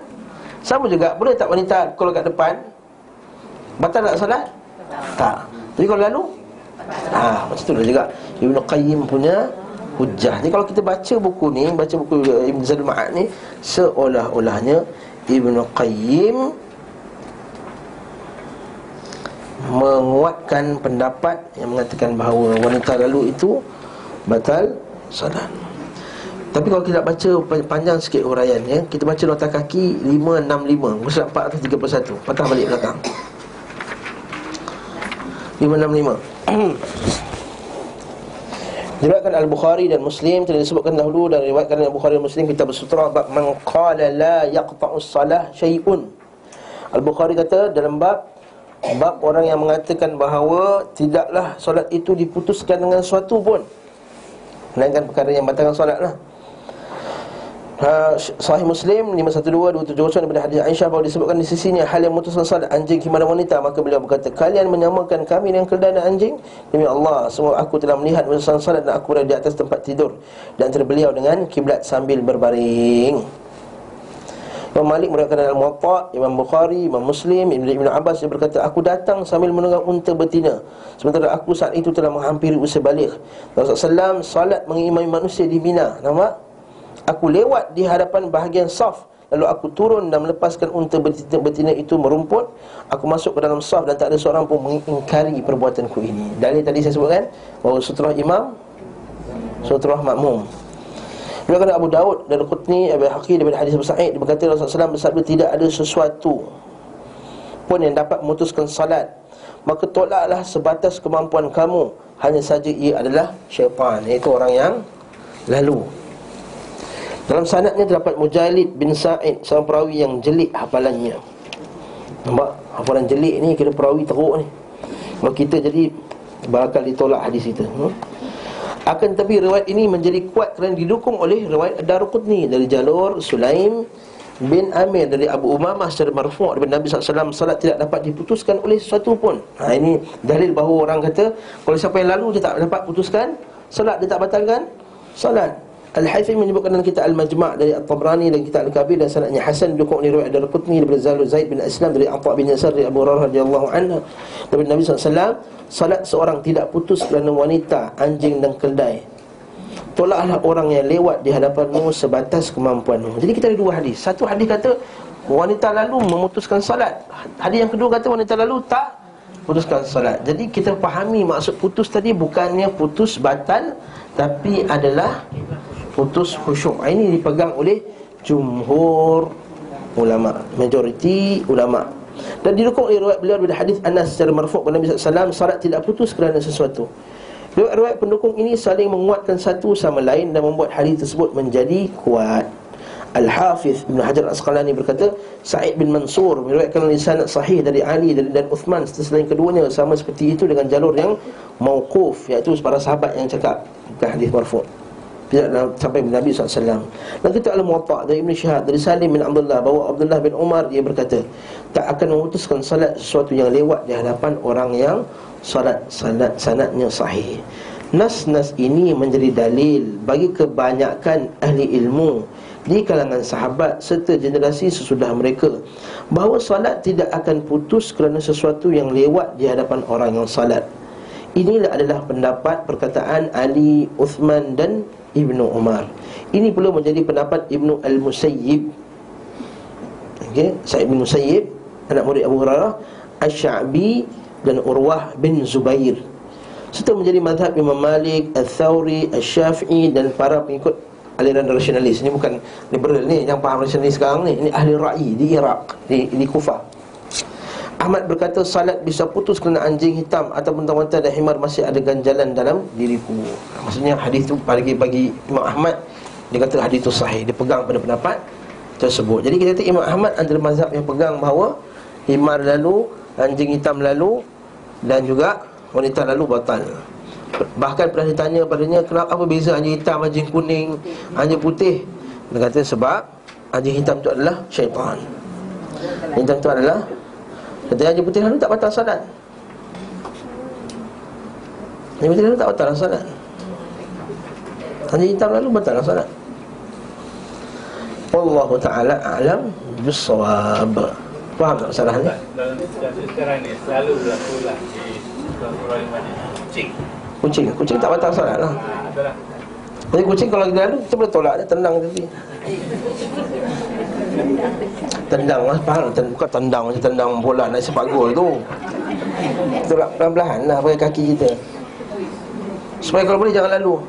Sama juga Boleh tak wanita kalau kat depan Batal tak salat? Tak Tapi kalau lalu? Ha, macam tu lah juga Ibn Qayyim punya hujah Ni kalau kita baca buku ni Baca buku Ibn Zadul Ma'ad ni Seolah-olahnya Ibn Qayyim Menguatkan pendapat Yang mengatakan bahawa Wanita lalu itu Batal salat tapi kalau kita baca panjang sikit huraian ya, Kita baca nota kaki 565 Muka surat 431 Patah balik belakang. 565 Diriwayatkan Al-Bukhari dan Muslim Telah disebutkan dahulu dan diriwayatkan Al-Bukhari dan Muslim Kita bersutra bab Man qala la yaqta'us salah syai'un. Al-Bukhari kata dalam bab Bab orang yang mengatakan bahawa Tidaklah solat itu diputuskan dengan sesuatu pun. Melainkan perkara yang batalkan solat lah Ha, Sahih Muslim 512 270 daripada hadis Aisyah bahawa disebutkan di sisinya hal yang memutuskan salat anjing kepada wanita maka beliau berkata kalian menyamakan kami dengan keledai dan anjing demi Allah semua aku telah melihat memutuskan salat dan aku berada di atas tempat tidur dan antara beliau dengan kiblat sambil berbaring Imam Malik meriwayatkan dalam Muwatta, Imam Bukhari, Imam Muslim, Ibn, Ibn Abbas dia berkata, aku datang sambil menunggang unta betina. Sementara aku saat itu telah menghampiri usia balik. Rasulullah SAW salat mengimami manusia di Mina. Nampak? Aku lewat di hadapan bahagian saf Lalu aku turun dan melepaskan unta betina, itu merumput. Aku masuk ke dalam saf dan tak ada seorang pun mengingkari perbuatanku ini. Dalil tadi saya sebutkan Bahawa sutrah imam Sutrah makmum. Juga kata Abu Daud dan Qutni Abu Haqi daripada hadis Abu Sa'id Dia berkata Rasulullah SAW tidak ada sesuatu Pun yang dapat memutuskan salat Maka tolaklah sebatas kemampuan kamu. Hanya saja ia adalah syaitan Iaitu orang yang lalu dalam sanadnya terdapat Mujalid bin Sa'id Seorang perawi yang jelik hafalannya. Nampak? Hafalan jelik ni kira perawi teruk ni. Kalau kita jadi Bakal ditolak hadis itu hmm? Akan tetapi riwayat ini menjadi kuat Kerana didukung oleh riwayat Ad-Daruqutni Dari jalur Sulaim bin Amir Dari Abu Umamah secara marfu' Dari Nabi SAW Salat tidak dapat diputuskan oleh sesuatu pun. Ha, Ini dalil bahawa orang kata Kalau siapa yang lalu dia tak dapat putuskan Salat dia tak batalkan Salat Al-Haythim menyebutkan dalam kitab Al-Majma' dari At-Tabrani dan kitab Al-Kabir dan sanadnya Hasan didukung oleh riwayat dari Qutni daripada Zalul Zaid bin Islam dari Atha bin Yasar dari Abu Hurairah radhiyallahu anhu dari Nabi SAW salat seorang tidak putus kerana wanita, anjing dan keldai. Tolaklah orang yang lewat di hadapanmu sebatas kemampuanmu. Jadi kita ada dua hadis. Satu hadis kata wanita lalu memutuskan salat. Hadis yang kedua kata wanita lalu tak putuskan salat. Jadi kita fahami maksud putus tadi bukannya putus batal tapi adalah putus khusyuk. Ini dipegang oleh jumhur ulama Majoriti ulama. Dan didukung oleh riwayat beliau dari hadis Anas secara marfuk kepada Nabi SAW Salat tidak putus kerana sesuatu. Riwayat-riwayat pendukung ini saling menguatkan satu sama lain Dan membuat hadis tersebut menjadi kuat. Al-Hafiz Ibn Hajar Asqalani berkata Sa'id bin Mansur meriwayatkan lisan sahih dari Ali dan Uthman Selain keduanya sama seperti itu dengan jalur yang mauquf Iaitu para sahabat yang cakap Bukan hadis marfu' sampai Nabi SAW Dan kita al muwatta dari Ibn Syihad Dari Salim bin Abdullah Bahawa Abdullah bin Umar Dia berkata Tak akan memutuskan salat sesuatu yang lewat Di hadapan orang yang Salat salat sanatnya sahih. Nas-nas ini menjadi dalil Bagi kebanyakan ahli ilmu Di kalangan sahabat Serta generasi sesudah mereka Bahawa salat tidak akan putus Kerana sesuatu yang lewat Di hadapan orang yang salat Inilah adalah pendapat perkataan Ali, Uthman dan Ibnu Umar. Ini perlu menjadi pendapat Ibnu Al-Musayyib. Okey, Sa'id bin Musayyib, anak murid Abu Hurairah, Asy-Sya'bi dan Urwah bin Zubair. Serta menjadi mazhab Imam Malik, Al-Thawri, Al-Syafi'i dan para pengikut aliran rasionalis Ini bukan liberal ni Yang faham rasionalis sekarang ni Ini ahli ra'i di Iraq Di, di Kufah Ahmad berkata salat bisa putus kerana anjing hitam ataupun wanita dan himar masih ada ganjalan dalam diriku. Maksudnya hadis tu bagi bagi Imam Ahmad dia kata hadis tu sahih. Dia pegang pada pendapat tersebut. Jadi kita kata Imam Ahmad antara mazhab yang pegang bahawa himar lalu, anjing hitam lalu dan juga wanita lalu batal. Bahkan pernah ditanya padanya kenapa apa beza anjing hitam, anjing kuning, anjing putih? Dia kata sebab anjing hitam itu adalah syaitan. Hitam itu adalah Kata Haji Putih lalu tak batal salat Haji Putih lalu tak batal salat Haji Hitam lalu batal salat Allah Ta'ala a'lam Bissawab Faham tak masalah ni? Dalam sekarang ni selalu berlaku lah di kucing. Kucing Kucing tak batal salat lah adalah. Jadi kucing kalau kita lalu Kita boleh tolak dia Tendang tadi Tendang lah Faham? Ten- Bukan tendang macam tendang bola Nak sepak gol tu. Tolak pelan-pelan lah Pakai kaki kita. Supaya kalau boleh jangan lalu.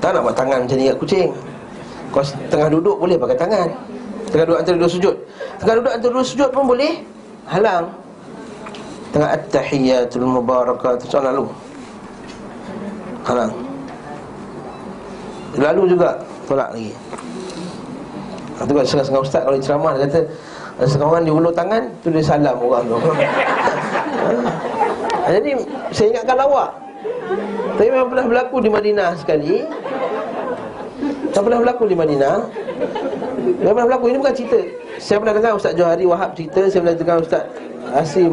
Tak nak buat tangan macam ni kat kucing. Kau tengah duduk boleh pakai tangan. Tengah duduk antara dua sujud. Tengah duduk antara dua sujud pun boleh Halang. Tengah at-tahiyatul mubarakatuh Jangan Halang Lalu juga Tolak lagi. Itu kan setengah-setengah ustaz Kalau ceramah dia kata Setengah orang dia ulur tangan Tu dia salam orang tu. Ha, Jadi Saya ingatkan lawak Tapi memang pernah berlaku di Madinah sekali. Tak pernah berlaku di Madinah. Memang pernah berlaku. Ini bukan cerita. Saya pernah dengar Ustaz Johari Wahab cerita Saya pernah dengar Ustaz Asim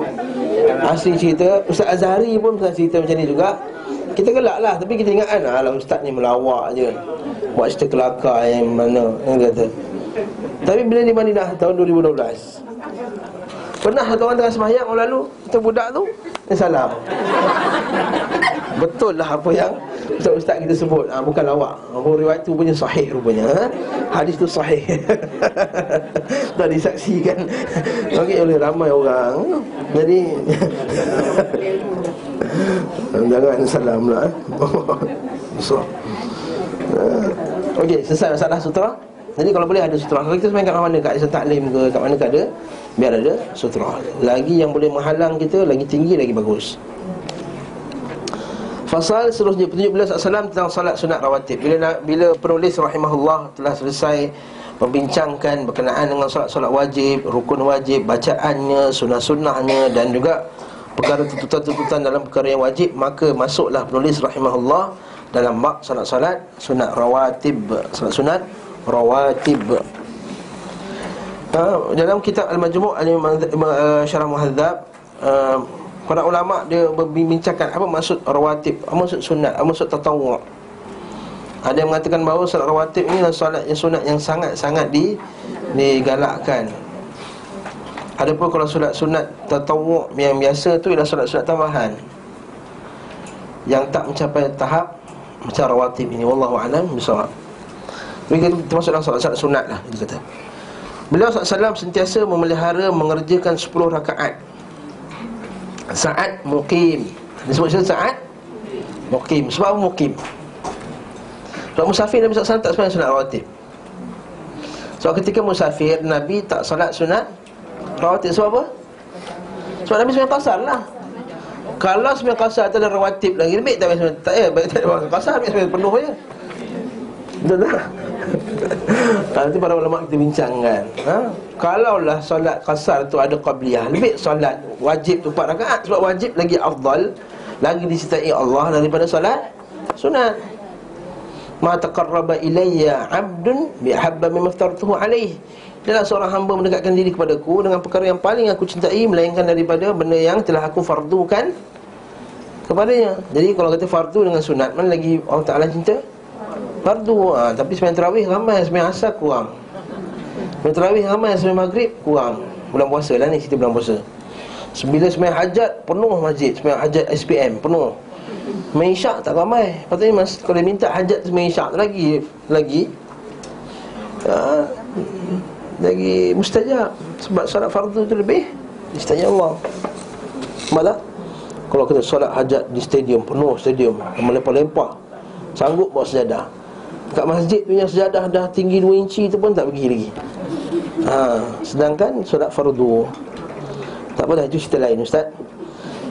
Asri cerita. Ustaz Azhari pun pernah cerita macam ni juga Kita gelak lah Tapi kita ingat kan Alah Ustaz ni melawak je Buat cerita kelakar yang mana Yang kata. Tapi bila di Madinah Tahun 2012 Pernah satu orang tengah sembahyang Orang lalu Kita budak tu Dia salam. Betul lah apa yang Ustaz-ustaz kita sebut. Ha, Bukan lawak. Oh, Riwayat tu punya sahih rupanya ha? Hadis tu sahih. Dah disaksikan. Okey oleh ramai orang. Jadi Jangan salam lah eh. So Okey selesai masalah sutra. Jadi kalau boleh ada sutra. Kalau kita semain kat mana? Kat Taklim ke? Kat mana kat ada Biar ada sutra. Lagi yang boleh menghalang kita Lagi tinggi lagi bagus. Fasal seterusnya petunjuk beliau SAW tentang salat sunat rawatib. Bila bila penulis rahimahullah telah selesai Membincangkan berkenaan dengan salat-salat wajib Rukun wajib, bacaannya, sunnah-sunnahnya Dan juga perkara tuntutan-tuntutan dalam perkara yang wajib Maka masuklah penulis rahimahullah Dalam bab salat-salat sunat rawatib Salat sunat rawatib ha, Dalam kitab Al-Majmu' Al-Syarah Muhadzab uh, Para ulama dia berbincangkan apa maksud rawatib, apa maksud sunat, apa maksud tatawwu'. Ada yang mengatakan bahawa solat rawatib ini adalah solat yang sunat yang sangat-sangat di digalakkan. Adapun kalau solat sunat tatawwu' yang biasa tu ialah solat-solat tambahan. Yang tak mencapai tahap macam rawatib ini wallahu alam bisawab. Ini termasuk dalam solat-solat sunat lah dia kata. Beliau SAW sentiasa memelihara mengerjakan 10 rakaat Saat mukim Disebut sini saat Mukim Sebab apa mukim? Sebab musafir Nabi SAW tak sembahyang sunat rawatib Sebab ketika musafir Nabi tak salat sunat rawatib Sebab apa? Sebab Nabi sembahyang kasar lah Kalau sembahyang kasar tak ada rawatib lagi Lebih tak sembahyang Tak ya, baik tak ada kasar Lebih sembahyang penuh je Betul tak? Nanti para ulama kita bincangkan ha? Kalaulah solat kasar tu ada qabliyah Lebih solat wajib tu 4 rakaat Sebab wajib lagi afdal Lagi dicintai Allah daripada solat sunat Ma taqarraba ilayya abdun bihabba mimma aftartuhu alaih Dalam seorang hamba mendekatkan diri kepadaku Dengan perkara yang paling aku cintai Melainkan daripada benda yang telah aku fardukan Kepadanya. Jadi kalau kata fardu dengan sunat Mana lagi Allah Ta'ala cinta? Fardu. Ha, Tapi sembahyang terawih ramai Sembahyang asar kurang. Sembahyang terawih ramai Sembahyang maghrib kurang. Bulan puasa lah ni Cerita bulan puasa. Bila sembahyang hajat Penuh masjid. Sembahyang hajat SPM Penuh. Sembahyang isyak tak ramai. Patutnya mas Kalau minta hajat Sembahyang isyak lagi Lagi. Ha, Lagi mustajab Sebab salat fardu tu lebih Mustajab Allah. Tak? Kalau kita solat hajat di stadium Penuh stadium Melempar-lempar Sanggup bawa sejadah. Kat masjid punya sejadah dah tinggi 2 inci tu pun tak pergi lagi. Ha, Sedangkan solat fardu Tak apa dah itu cerita lain Ustaz.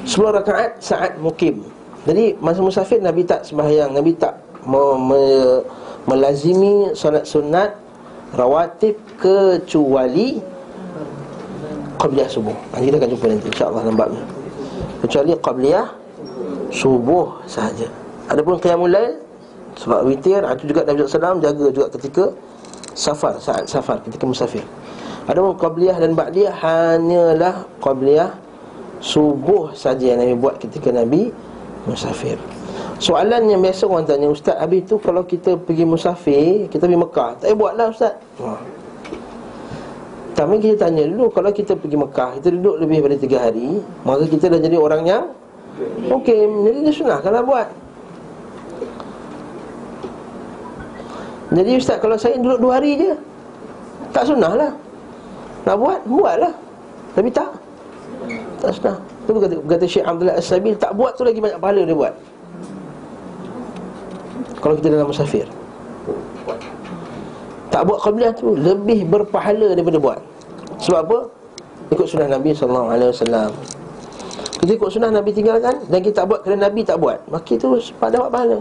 10 rakaat saat mukim. Jadi masa musafir Nabi tak sembahyang Nabi tak me- me- melazimi solat sunat Rawatib kecuali Qabliyah subuh. Nanti kita akan jumpa nanti insyaAllah nampaknya Kecuali Qabliyah Subuh sahaja. Adapun Qiyamul Lail Sebab witir Itu juga Nabi SAW jaga juga ketika Safar, saat safar, ketika musafir. Adapun Qabliyah dan Ba'diyah Hanyalah Qabliyah Subuh saja yang Nabi buat ketika Nabi Musafir Soalan yang biasa orang tanya Ustaz, habis tu kalau kita pergi musafir Kita pergi Mekah Tak payah buatlah Ustaz. Ha. Tapi kita tanya dulu Kalau kita pergi Mekah Kita duduk lebih daripada 3 hari Maka kita dah jadi orang yang Okey, jadi dia sunnah kalau buat. Jadi Ustaz kalau saya duduk 2 hari je Tak sunnah lah. Nak buat, buatlah Tapi tak. Tak sunnah. Itu kata, kata Syekh Abdullah As-Sabil Tak buat tu lagi banyak pahala dia buat Kalau kita dalam musafir tak buat qabliyah tu lebih berpahala daripada buat. Sebab apa? Ikut sunnah Nabi wasallam. Kita ikut sunnah Nabi tinggalkan dan kita tak buat kerana Nabi tak buat. Maka itu pada dapat pahala.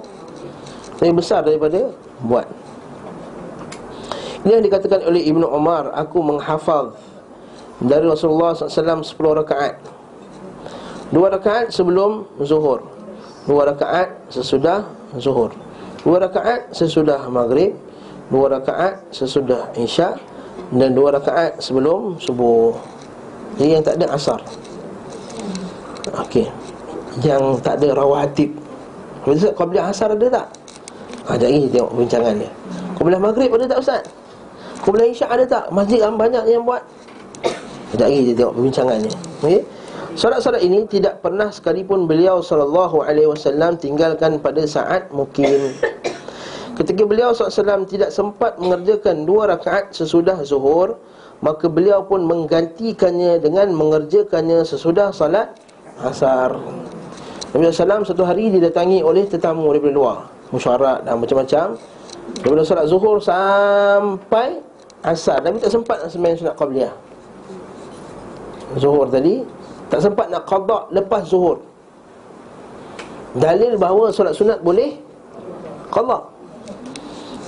Lebih besar daripada buat. Ini yang dikatakan oleh Ibnu Umar, aku menghafal dari Rasulullah SAW 10 rakaat. Dua rakaat sebelum zuhur. Dua rakaat sesudah zuhur. Dua rakaat sesudah maghrib Dua rakaat sesudah isyak Dan dua rakaat sebelum subuh. Jadi yang tak ada asar. Okey. Yang tak ada rawatib. Ustaz, Qabliah asar ada tak? Ada lagi tengok bincangan dia. Qabliah maghrib ada tak Ustaz? Qabliah isyak ada tak? Masjid yang banyak yang buat. Sekejap lagi dia tengok perbincangannya Okey Solat-solat ini tidak pernah sekalipun beliau sallallahu alaihi wasallam tinggalkan pada saat mukim. Ketika beliau SAW tidak sempat mengerjakan dua rakaat sesudah zuhur Maka beliau pun menggantikannya dengan mengerjakannya sesudah salat asar. Nabi SAW satu hari didatangi oleh tetamu daripada luar Musyarat dan macam-macam. Daripada salat zuhur sampai asar. Nabi tak sempat nak semain sunat qabliyah Zuhur tadi Tak sempat nak qadha lepas zuhur Dalil bahawa solat sunat boleh qadha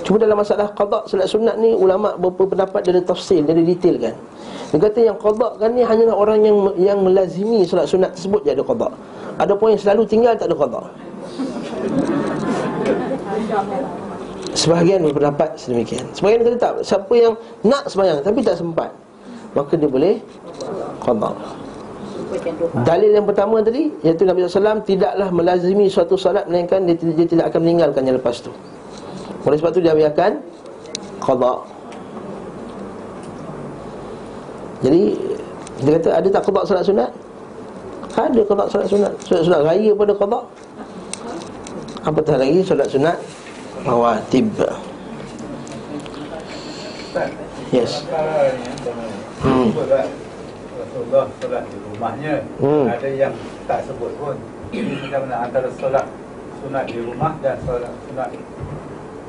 Cuma dalam masalah qada solat sunat ni ulama berpendapat dari tafsir, dari detail kan. Dia kata yang qada kan ni hanyalah orang yang yang melazimi solat sunat tersebut je ada qada. Ada pun yang selalu tinggal tak ada qada. Sebahagian berpendapat sedemikian. Sebahagian kata tak, siapa yang nak sembahyang tapi tak sempat, maka dia boleh qada. Dalil yang pertama tadi iaitu Nabi SAW tidaklah melazimi suatu salat melainkan dia, dia tidak akan meninggalkannya lepas tu. Oleh sebab tu dia biarkan qada. Jadi dia kata ada tak qada solat sunat? Ada qada solat sunat. Solat sunat raya pada qada. Apatah lagi solat sunat rawatib. Yes. Hmm. Rasulullah solat di rumahnya. Hmm. Ada yang tak sebut pun. Ini mana antara solat sunat di rumah dan solat sunat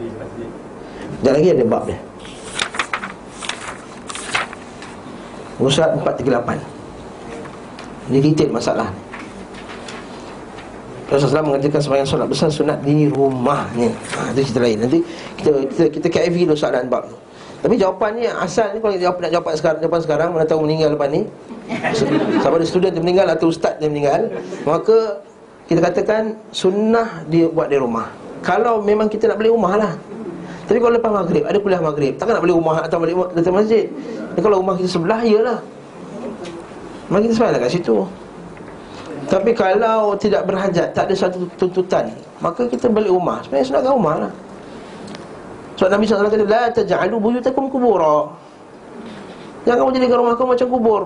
di masjid. Dan lagi ada bab dia. Surat 438 Ini detail masalah ni. Rasulullah SAW mengerjakan sembahyang solat besar sunat di rumahnya. Ha, Itu cerita lain. Nanti kita kita, kita KFV dulu soalan bab tu. Tapi jawapannya asal ni Kalau kita jawab, nak jawab sekarang, jawapan sekarang Mana tahu meninggal lepas ni Sama ada student yang meninggal atau ustaz yang meninggal Maka kita katakan sunnah dia buat di rumah. Kalau memang kita nak beli rumah lah. Tapi kalau lepas maghrib, ada kuliah maghrib Takkan nak beli rumah atau beli datang masjid. Jadi kalau rumah kita sebelah, iyalah. Mari kita sembahyang kat situ. Tapi kalau tidak berhajat Tak ada satu tuntutan Maka kita balik rumah. Sebenarnya sunat kat rumah lah. Sebab Nabi SAW kata La taja'alu buyutakum kubura. Jangan kamu jadikan rumah kamu macam kubur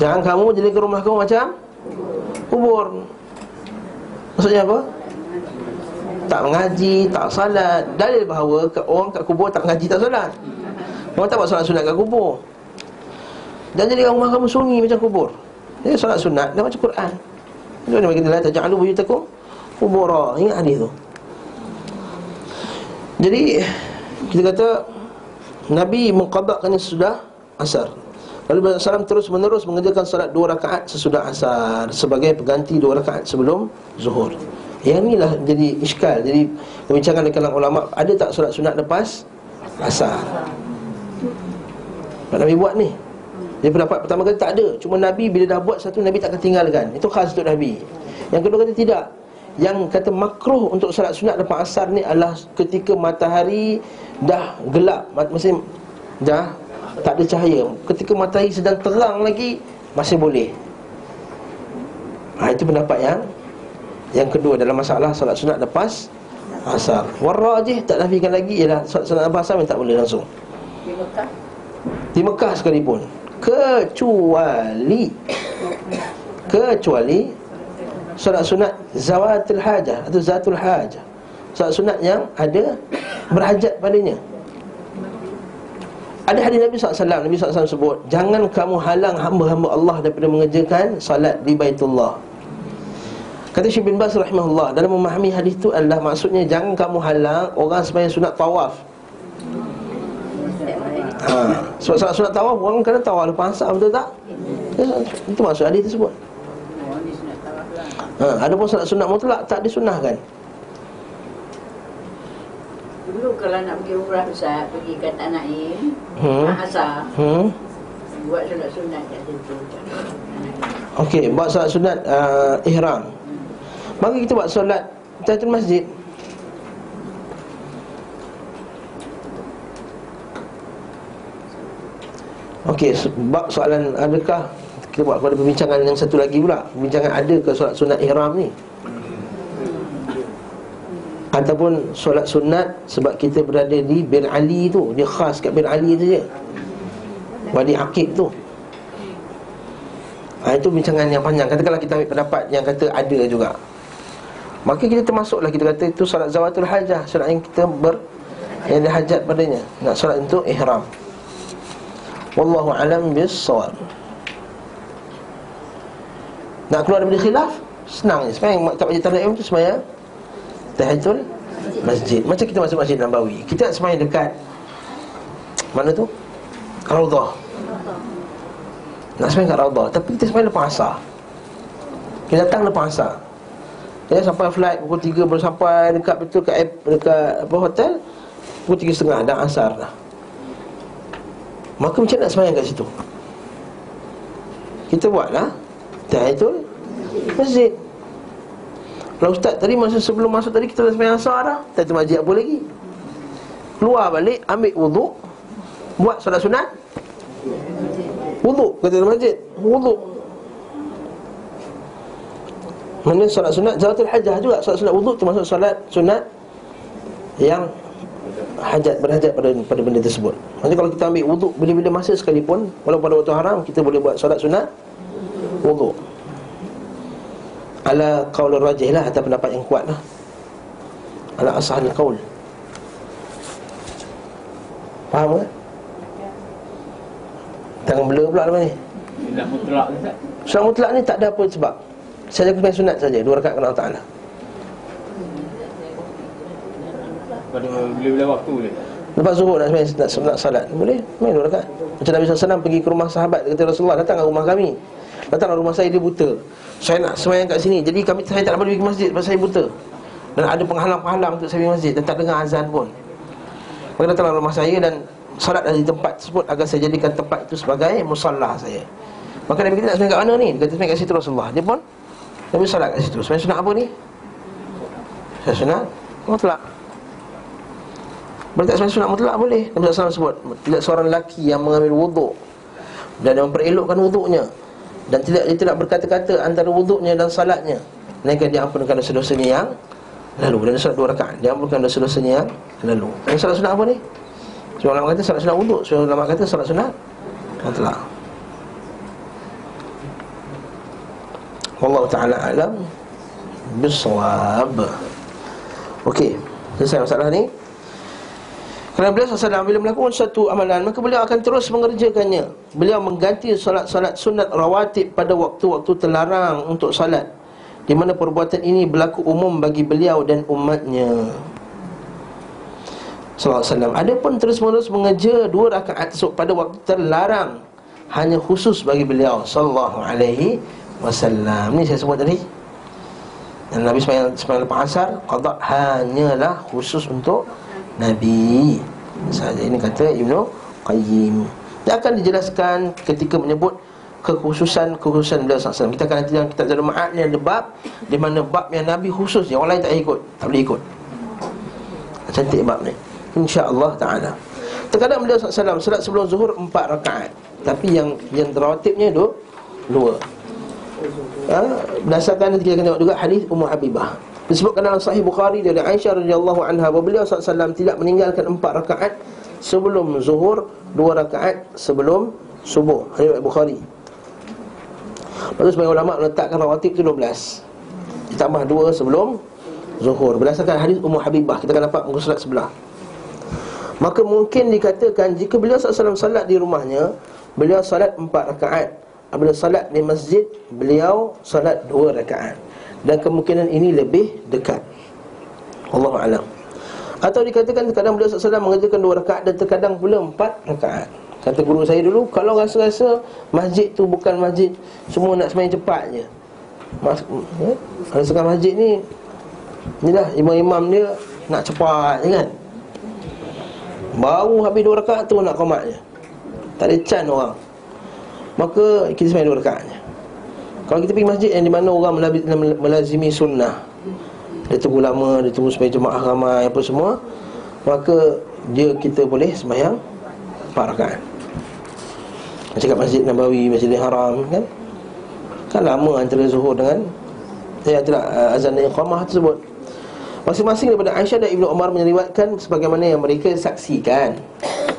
Jangan kamu jadikan rumah kamu macam Kubur. Maksudnya apa? Tak mengaji, tak salat. Dalil bahawa orang kat kubur tak mengaji, tak salat. Orang tak buat salat sunat kat kubur. Dan jadikan rumah kamu sunyi macam kubur. Dia solat sunat Dia baca Quran. Itu dia bagi dia Taja'alu buyutakum Kubura. Ingat hadis tu? Jadi Kita kata Nabi mengqadakkan sudah asar Lalu Rasulullah SAW terus menerus mengerjakan salat dua rakaat sesudah asar Sebagai pengganti dua rakaat sebelum zuhur. Yang inilah jadi iskal Jadi perbincangan dengan kalangan ulama Ada tak salat sunat lepas asar? Pak Nabi buat ni? Dia pendapat pertama kali tak ada. Cuma Nabi bila dah buat satu Nabi tak akan tinggalkan. Itu khas untuk Nabi. Yang kedua kata tidak. Yang kata makruh untuk salat sunat lepas asar ni adalah Ketika matahari dah gelap. Maksudnya dah tak ada cahaya. Ketika matahari sedang terang lagi Masih boleh. Ha, Itu pendapat yang Yang kedua dalam masalah salat sunat lepas Asar. Warrajih tak nafikan lagi Ialah salat sunat lepas asar tak boleh langsung. Di Mekah? Di Mekah sekalipun. Kecuali Kecuali Salat sunat Zawatul hajah Atau zatul hajah. Salat sunat yang ada Berhajat padanya ada hadis Nabi SAW Nabi SAW sebut Jangan kamu halang hamba-hamba Allah Daripada mengerjakan salat di Baitullah Kata Syekh bin Bas rahimahullah Dalam memahami hadis itu adalah Maksudnya jangan kamu halang Orang sembahyang sunat tawaf ha. Sebab salat sunat tawaf Orang kena tawaf lepas asar betul tak? Ya, itu maksud hadis tersebut ha. Ada pun salat sunat mutlak Tak disunahkan Dulu kalau nak pergi umrah Ustaz Pergi ke Tanah Naim Hmm. Asar hmm? Buat kat situ Okey, buat solat sunat uh, ihram. Mari kita buat solat tahiyatul masjid. Okey, sebab soalan adakah kita buat pada perbincangan yang satu lagi pula. Perbincangan ada ke solat sunat ihram ni? Ataupun solat sunat sebab kita berada di bin Ali tu, dia khas kat bin Ali tu je. Wadi Aqib tu. Ha, itu bincangan yang panjang. Katakanlah kita ambil pendapat yang kata ada juga. Maka kita termasuklah. Kita kata itu salat zawatul hajah. Salat yang kita ber Yang ada hajat padanya. Nak salat untuk ihram. Wallahu alam bis sawab Nak keluar daripada khilaf? Senang je. Sebenarnya tak baca tanda tu sebenarnya Tahiyatul masjid Macam kita masuk masjid Nabawi Kita sebenarnya dekat Mana tu? Raudhah nak sembahyang kat Raudah Tapi kita sembahyang lepas asar Kita datang lepas asar Ya, sampai flight pukul 3 baru sampai dekat betul kat dekat apa hotel pukul 3.30 dah asar dah. Maka macam nak sembahyang kat situ? Kita buatlah tahiyatul masjid. Kalau ustaz tadi masa sebelum masuk tadi kita dah sembahyang asar dah, tahiyatul masjid apa lagi? Keluar balik, ambil wuduk, buat solat sunat, Wuduk kata masjid. Wuduk Mana solat sunat? Zawatul hajah juga. Solat sunat wuduk termasuk solat sunat Yang Hajat berhajat pada pada benda tersebut. Maksudnya kalau kita ambil wuduk Bila-bila masa sekalipun Walaupun pada waktu haram Kita boleh buat solat sunat Wuduk Ala qaul rajih lah Atas pendapat yang kuat lah. Ala asahal qaul. Faham tak? Tangan blur pula lepas ni. Tidak mutlak Sunat ni tak ada apa sebab. Saya jaga sunat saja Dua rakaat kerana Allah Ta'ala Pada bila-bila waktu boleh? Lepas zuhur nak semayang nak, nak salat Boleh. Main dua rakaat. Macam Nabi SAW pergi ke rumah sahabat Dia kata Rasulullah datang ke rumah kami Datanglah rumah saya dia buta. Saya nak semayang kat sini. Jadi kami saya tak dapat pergi masjid Sebab saya buta. Dan ada penghalang-penghalang untuk saya pergi masjid. Dan tak dengar azan pun. Maka datanglah rumah saya dan Salat di tempat tersebut. Agar saya jadikan tempat itu sebagai musallah saya. Maka Nabi kata nak semayang kat mana ni? Dia kata semayang kat situ Rasulullah. Dia pun Nabi salat kat situ. Semayang sunat apa ni? Semayang sunat Mutlak. Boleh tak semayang sunat mutlak? Boleh. Nabi SAW sebut Tidak seorang lelaki yang mengambil wuduk. Dan memperelokkan wuduknya Dan tidak dia tidak berkata-kata Antara wuduknya dan salatnya. Melainkan dia ampunkan dosa-dosanya yang Lalu. Dan salat dua rakaat. Dia ampunkan dosa-dosanya yang Lalu. Dan salat sunat apa ni? Seorang ulama kata salat sunat wuduk. Seorang ulama kata salat sunat Mutlak Wallahu ta'ala alam. Bisawab. Okey. Selesai masalah ni Kerana beliau SAW bila melakukan satu amalan Maka beliau akan terus mengerjakannya Beliau mengganti salat-salat sunat rawatib Pada waktu-waktu terlarang untuk salat Di mana perbuatan ini berlaku umum bagi beliau dan umatnya Sallallahu. Ada pun terus-menerus mengejar dua rakaat esok pada waktu terlarang hanya khusus bagi beliau sallallahu alaihi wasallam. Ni saya sebut tadi. Dan Nabi sembahyang sembahyang lepas asar qada hanyalah khusus untuk Nabi. Saja ini kata Ibnu Qayyim. Dia akan dijelaskan ketika menyebut kekhususan-kekhususan beliau SAW Kita akan nanti dalam kitab Zadul Ma'ad ni ada bab Di mana bab yang Nabi khusus Yang orang lain tak ikut Tak boleh ikut. Cantik bab ni. InsyaAllah ta'ala. Terkadang beliau SAW Salat sebelum zuhur Empat rakaat. Tapi yang yang terawatibnya dua Dua. Ha? Berdasarkan kita akan tengok juga Hadis Ummu Habibah Disebutkan dalam Sahih Bukhari dari Aisyah radhiyallahu anha bahawa beliau SAW tidak meninggalkan empat rakaat sebelum zuhur, dua rakaat sebelum subuh. Hadis Bukhari. Tu sebagai ulama meletakkan rawatib tu 12. Ditambah dua sebelum zuhur. Berdasarkan hadis Ummu Habibah kita akan dapat muka surat sebelah. Maka mungkin dikatakan jika beliau SAW salat di rumahnya Beliau salat empat rakaat Apabila salat di masjid Beliau salat dua rakaat Dan kemungkinan ini lebih dekat. Allah Alam. Atau dikatakan terkadang beliau SAW mengerjakan dua rakaat Dan terkadang pula empat rakaat. Kata guru saya dulu Kalau rasa-rasa masjid tu bukan masjid Semua nak semain cepat je Mas, eh? Rasakan masjid ni Inilah imam-imam dia Nak cepat je kan? Baru habis dua rakaat tu nak komat je Tak ada can orang. Maka kita sembahyang dua rakaat je Kalau kita pergi masjid yang di mana orang melazimi sunnah Dia tunggu lama, dia tunggu supaya jemaah ramai apa semua Maka dia kita boleh sembahyang empat rakaat Macam kat masjid Nabawi, masjid Haram kan Kan lama antara zuhur dengan Ya tidak azan dan iqamah tersebut Masing-masing daripada Aisyah dan Ibnu Umar menyeriwayatkan sebagaimana yang mereka saksikan.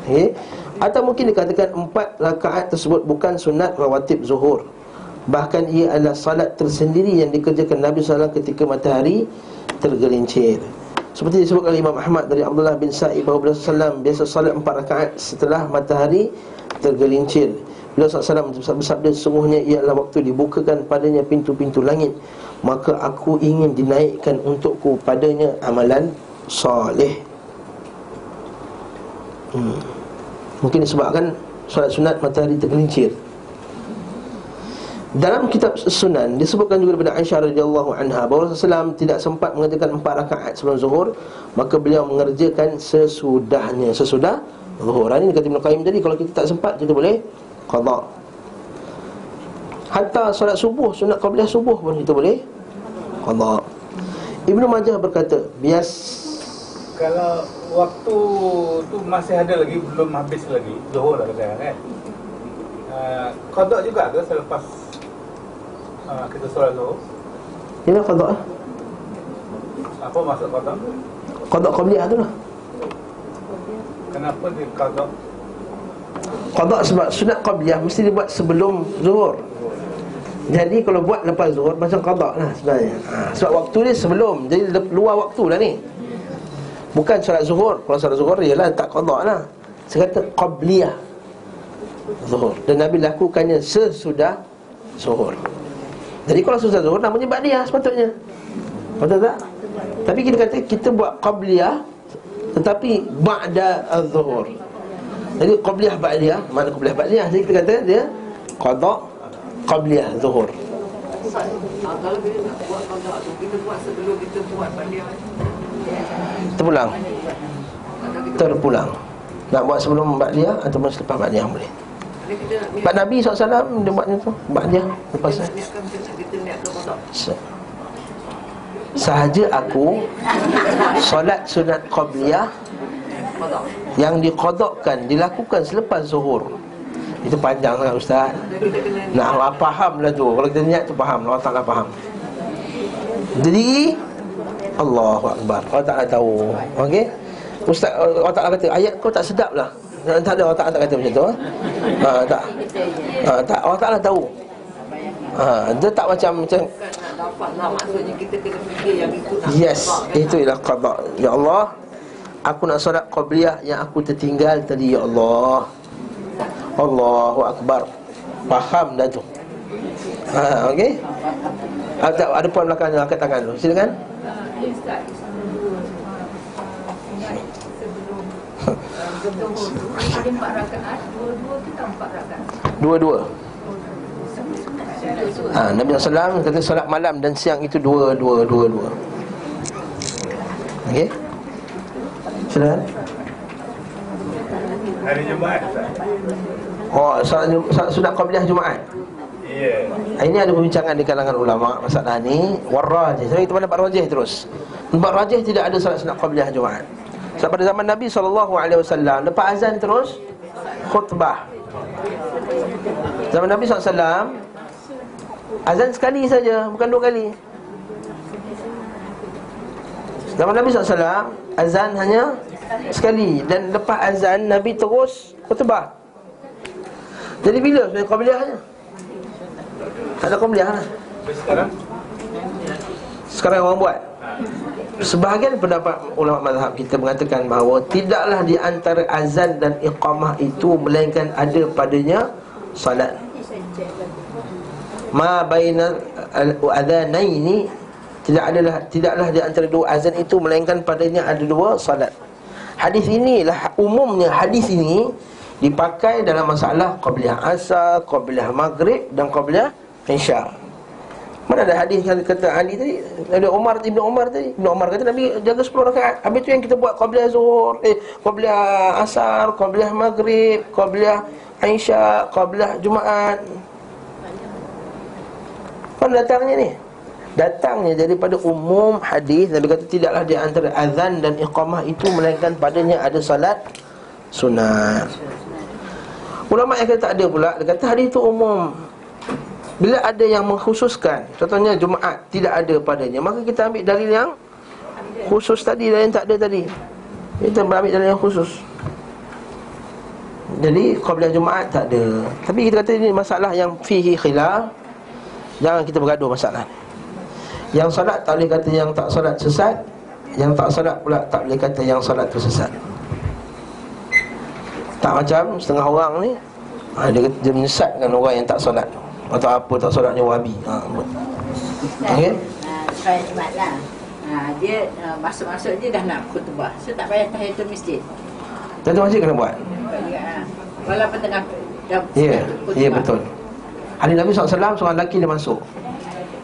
Okay. Atau mungkin dikatakan empat rakaat tersebut bukan sunat rawatib zuhur. Bahkan ia adalah salat tersendiri yang dikerjakan Nabi SAW ketika matahari tergelincir. Seperti disebutkan oleh Imam Ahmad dari Abdullah bin Sa'ib bahawa SAW biasa salat empat rakaat setelah matahari tergelincir. Beliau SAW bersabda sesungguhnya ia adalah waktu dibukakan padanya pintu-pintu langit Maka aku ingin dinaikkan untukku padanya amalan soleh hmm. Mungkin disebabkan solat sunat matahari tergelincir dalam kitab Sunan disebutkan juga daripada Aisyah radhiyallahu anha bahawa Rasulullah tidak sempat mengerjakan empat rakaat sebelum zuhur maka beliau mengerjakan sesudahnya sesudah zuhur. Ini kata Ibn Qayyim tadi kalau kita tak sempat kita boleh qada. Hatta solat subuh, sunat qabliyah subuh pun kita boleh qada. Ibnu Majah berkata, bias Kalau waktu tu masih ada lagi belum habis lagi zuhur lah kata kan. Uh, qada juga ke selepas uh, kita solat zuhur? Ini qada lah. Apa maksud qada? Qada qabliyah tu lah. Kenapa dia qada? Qada sebab sunat qabliyah mesti dibuat sebelum zuhur. Jadi kalau buat lepas zuhur macam qada lah sebenarnya. Ha, sebab waktu ni sebelum. Jadi luar waktu lah ni. Bukan solat zuhur. Kalau solat zuhur ialah tak qada lah. Saya kata qabliyah zuhur. Dan Nabi lakukannya sesudah zuhur. Jadi kalau sesudah zuhur namanya ba'diyah sepatutnya. Betul tak? Tapi kita kata kita buat qabliyah tetapi ba'da az-zuhur. Jadi qabliyah ba'diyah, mana qabliyah ba'diyah? Jadi kita kata dia qada qabliyah zuhur. Terpulang. Terpulang. Nak buat sebelum ba'diyah ataupun selepas ba'diyah boleh. Nak Pak Nabi SAW dia tu lepas niatkan macam tu, kita niatkan qada. Se- Sahaja aku Solat sunat qabliyah. Yang dikodokkan Dilakukan selepas zuhur. Itu panjang sangat Ustaz. Nah, Allah faham lah tu. Kalau kita niat tu faham Allah Ta'ala faham. Jadi Allahu Akbar. Allah Ta'ala tahu. Okey? Ustaz Allah Ta'ala kata Ayat kau tak sedap lah Tak ada Allah Ta'ala tak kata macam tu ha, Tak ha, tak Allah Ta'ala tahu ha, Dia tak macam macam Yes? Itu ialah qada Ya Allah Aku nak solat qabliyah yang aku tertinggal tadi ya Allah. Allahu akbar. Faham dah tu. Ha, okey. Ada ada puan belakang angkat tangan tu. Silakan. Ustaz Sebelum uh, Ingat Sebelum uh, Zuhur tu Ada empat rakaat Dua-dua kita empat rakaat Dua-dua. Sunat Ha, Nabi SAW kata solat malam dan siang itu dua, dua, dua, dua. Okey. Silakan. Hari Jumaat. Oh, solat, solat sunat qabliyah Jumaat. Ya. Ha, Ini ada perbincangan di kalangan ulama masalah ni warajih. Saya kita dapat rajih terus. Tempat rajih tidak ada solat sunat qabliyah Jumaat. Sebab pada zaman Nabi SAW Lepas azan terus Khutbah. Zaman Nabi SAW Azan sekali saja Bukan dua kali. Zaman Nabi SAW Azan hanya sekali. Dan lepas azan Nabi terus khutbah. Jadi bila? Sebenarnya qabliyahnya Tak ada qabliyah lah sekarang? Sekarang orang buat Sebahagian pendapat ulama mazhab kita mengatakan bahawa Tidaklah di antara azan dan iqamah itu Melainkan ada padanya salat Ma baina al-adhanaini tidak adalah tidaklah di antara dua azan itu melainkan padanya ada dua salat. Hadis inilah umumnya hadis ini dipakai dalam masalah qabliyah asar, qabliyah maghrib dan qabliyah isya. Mana ada hadis yang kata Ali tadi? Ada Umar Ibnu Umar tadi. Ibnu Umar kata Nabi jaga 10 rakaat. Habis tu yang kita buat qabliyah zuhur, eh qabliyah asar, qabliyah maghrib, qabliyah isya, qabliyah Jumaat. Mana datangnya ni? Datangnya daripada umum hadis Nabi kata tidaklah di antara azan dan iqamah itu melainkan padanya ada salat sunat. Ulama yang kata tak ada pula dia kata hadis itu umum. Bila ada yang mengkhususkan, contohnya Jumaat tidak ada padanya, maka kita ambil dalil yang khusus tadi dan yang tak ada tadi. Kita ambil dalil yang khusus. Jadi qabliyah Jumaat tak ada. Tapi kita kata ini masalah yang fihi khilaf. Jangan kita bergaduh masalah. Yang salat tak boleh kata yang tak salat sesat Yang tak salat pula tak boleh kata yang salat tu sesat Tak macam setengah orang ni dia, dia menyesatkan orang yang tak salat Atau apa tak salat ni wabi ha, Okey? Jumat lah. Ha, Dia uh, masuk-masuk dia dah nak khutbah. So tak payah tahiyatul masjid. Tentu masjid kena buat? Ha. Walaupun tengah Ya, ya betul. Hari Nabi SAW seorang lelaki dia masuk.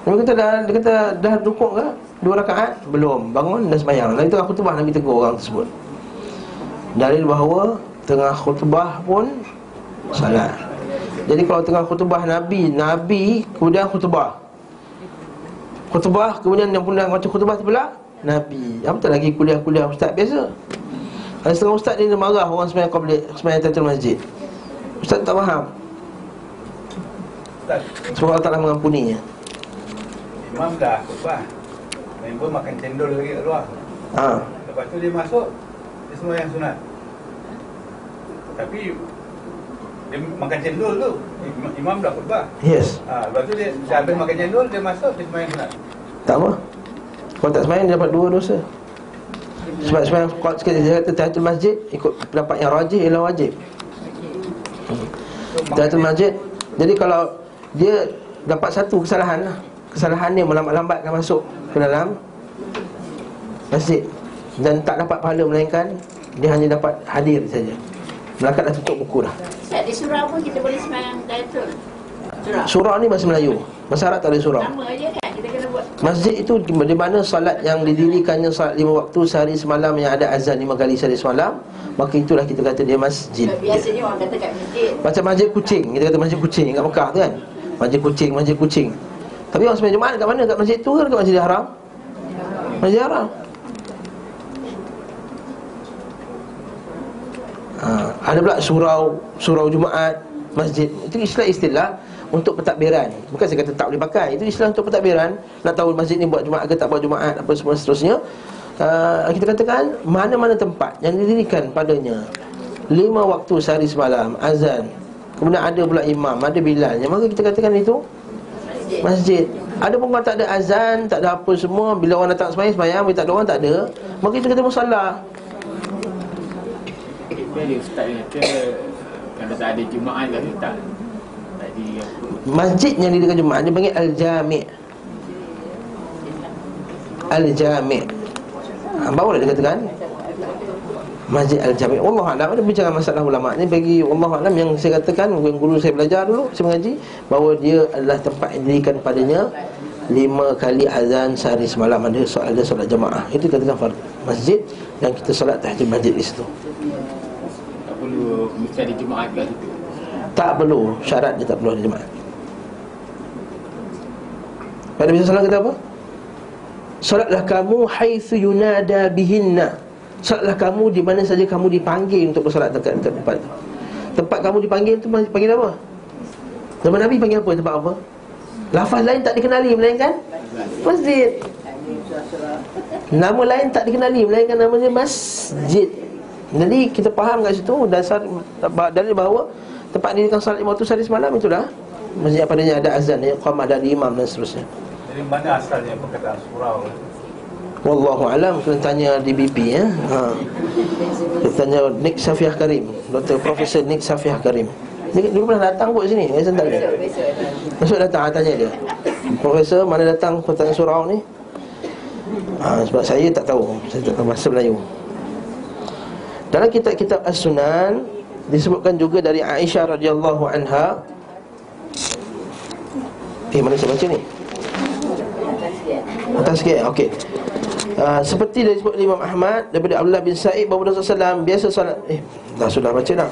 Nabi kata dah, dia kata dah rukuk ke? Dua rakaat? Belum, bangun dan sembahyang. Lalu tengah khutbah Nabi tegur orang tersebut. Dalil bahawa tengah khutbah pun salat Jadi kalau tengah khutbah Nabi Nabi kemudian khutbah Khutbah kemudian yang pun macam khutbah pula Nabi Apa tak lagi kuliah-kuliah ustaz biasa Ada setengah ustaz ni dia marah orang sembahyang qabli sembahyang tahiyatul masjid Ustaz tak faham Semoga Allah Ta'ala mengampuninya Imam dah khutbah. Member makan cendol lagi kat luar. ha. Lepas tu dia masuk, dia semua yang sunat. Tapi dia makan cendol tu. Im- Imam dah khutbah. Yes. Ha, lepas tu dia, habis makan cendol, dia masuk, dia semua yang sunat. Tak apa. Kalau tak sembahyang dia dapat dua dosa. Sebab sembahyang Kalau sekali dia kata Tahiyatul masjid Ikut pendapat yang rajih ialah wajib. Tahiyatul masjid Jadi kalau Dia dapat satu kesalahan lah. Kesalahan dia melambat-lambatkan masuk Ke dalam Masjid. Dan tak dapat pahala melainkan Dia hanya dapat hadir saja Melakat dah tutup buku dah. Ustaz, di surau pun kita boleh semayang Surau? Surah ni bahasa Melayu. Bahasa Arab tak ada surah Sama aja kan, kita kena buat. Masjid itu di mana salat yang didirikannya salat lima waktu sehari semalam yang ada azan lima kali sehari semalam Maka itulah kita kata dia masjid. Biasanya orang kata kat masjid. Macam masjid kucing, kita kata masjid kucing kat Mekah tu kan? Masjid kucing, masjid kucing Tapi orang sembahyang Jumaat kat mana? Kat masjid tu ke kat masjid haram? Masjid haram ha, Ada pula surau, surau Jumaat Masjid, itu istilah-istilah untuk pentadbiran. Bukan saya kata tak boleh pakai. Itu istilah untuk pentadbiran. Nak tahu masjid ni buat Jumaat ke tak buat Jumaat Apa semua seterusnya. Uh, Kita katakan Mana-mana tempat yang didirikan padanya. Lima waktu sehari semalam Azan. Kemudian ada pula imam Ada bilalnya Maka kita katakan itu? Masjid. Ada pun kalau tak ada azan Tak ada apa semua Bila orang datang semayang Semayang Bila tak ada orang tak ada. Maka kita kata musallah Ada ustaz yang kata Kalau tak ada Jumaat lagi tak. Masjid yang didirikan Jumaat Dia panggil Al-Jami' Al-Jami' ha, Baru dah dikatakan Masjid Al-Jami' Allah Alam Ada bincang masalah ulama' Ni. Bagi Allah Alam yang saya katakan Yang guru saya belajar dulu Saya mengaji Bahawa dia adalah tempat yang didirikan padanya Lima kali azan sehari semalam. Ada soal ada solat jamaah Itu katakan Masjid yang kita solat tahajud masjid di situ Mesti ada Jumaat kat situ Tak perlu Syarat dia tak perlu ada jemaah Pada Nabi SAW kata apa? Salatlah kamu haitsu yunada bihinna. Salatlah kamu di mana saja kamu dipanggil untuk bersolat dekat, tempat. Tempat kamu dipanggil tu panggil apa? Zaman Nabi panggil apa tempat apa? Lafaz lain tak dikenali melainkan masjid. Nama lain tak dikenali melainkan namanya masjid. Jadi kita faham kat situ dasar dalil bahawa tempat dirikan salat lima waktu sehari semalam itulah masjid yang padanya ada azan ya, qamah dari imam dan seterusnya. Jadi mana asalnya perkataan surau? Wallahu alam kena tanya DBP ya. Ha. Kita tanya Nick Safiah Karim, Dr. Profesor Nick Safiah Karim. Dia dulu pernah datang kot sini, saya sentak dia. Masuk datang, ha, tanya dia. Profesor mana datang pertanyaan surau ni? Ha, sebab saya tak tahu, saya tak tahu bahasa Melayu. Dalam kitab-kitab As-Sunan disebutkan juga dari Aisyah radhiyallahu anha. Eh, mana saya baca ni? Atas sikit, okey. Uh, seperti dari sebut Imam Ahmad daripada Abdullah bin Sa'id bahawa Rasulullah SAW biasa solat eh dah sudah baca dah.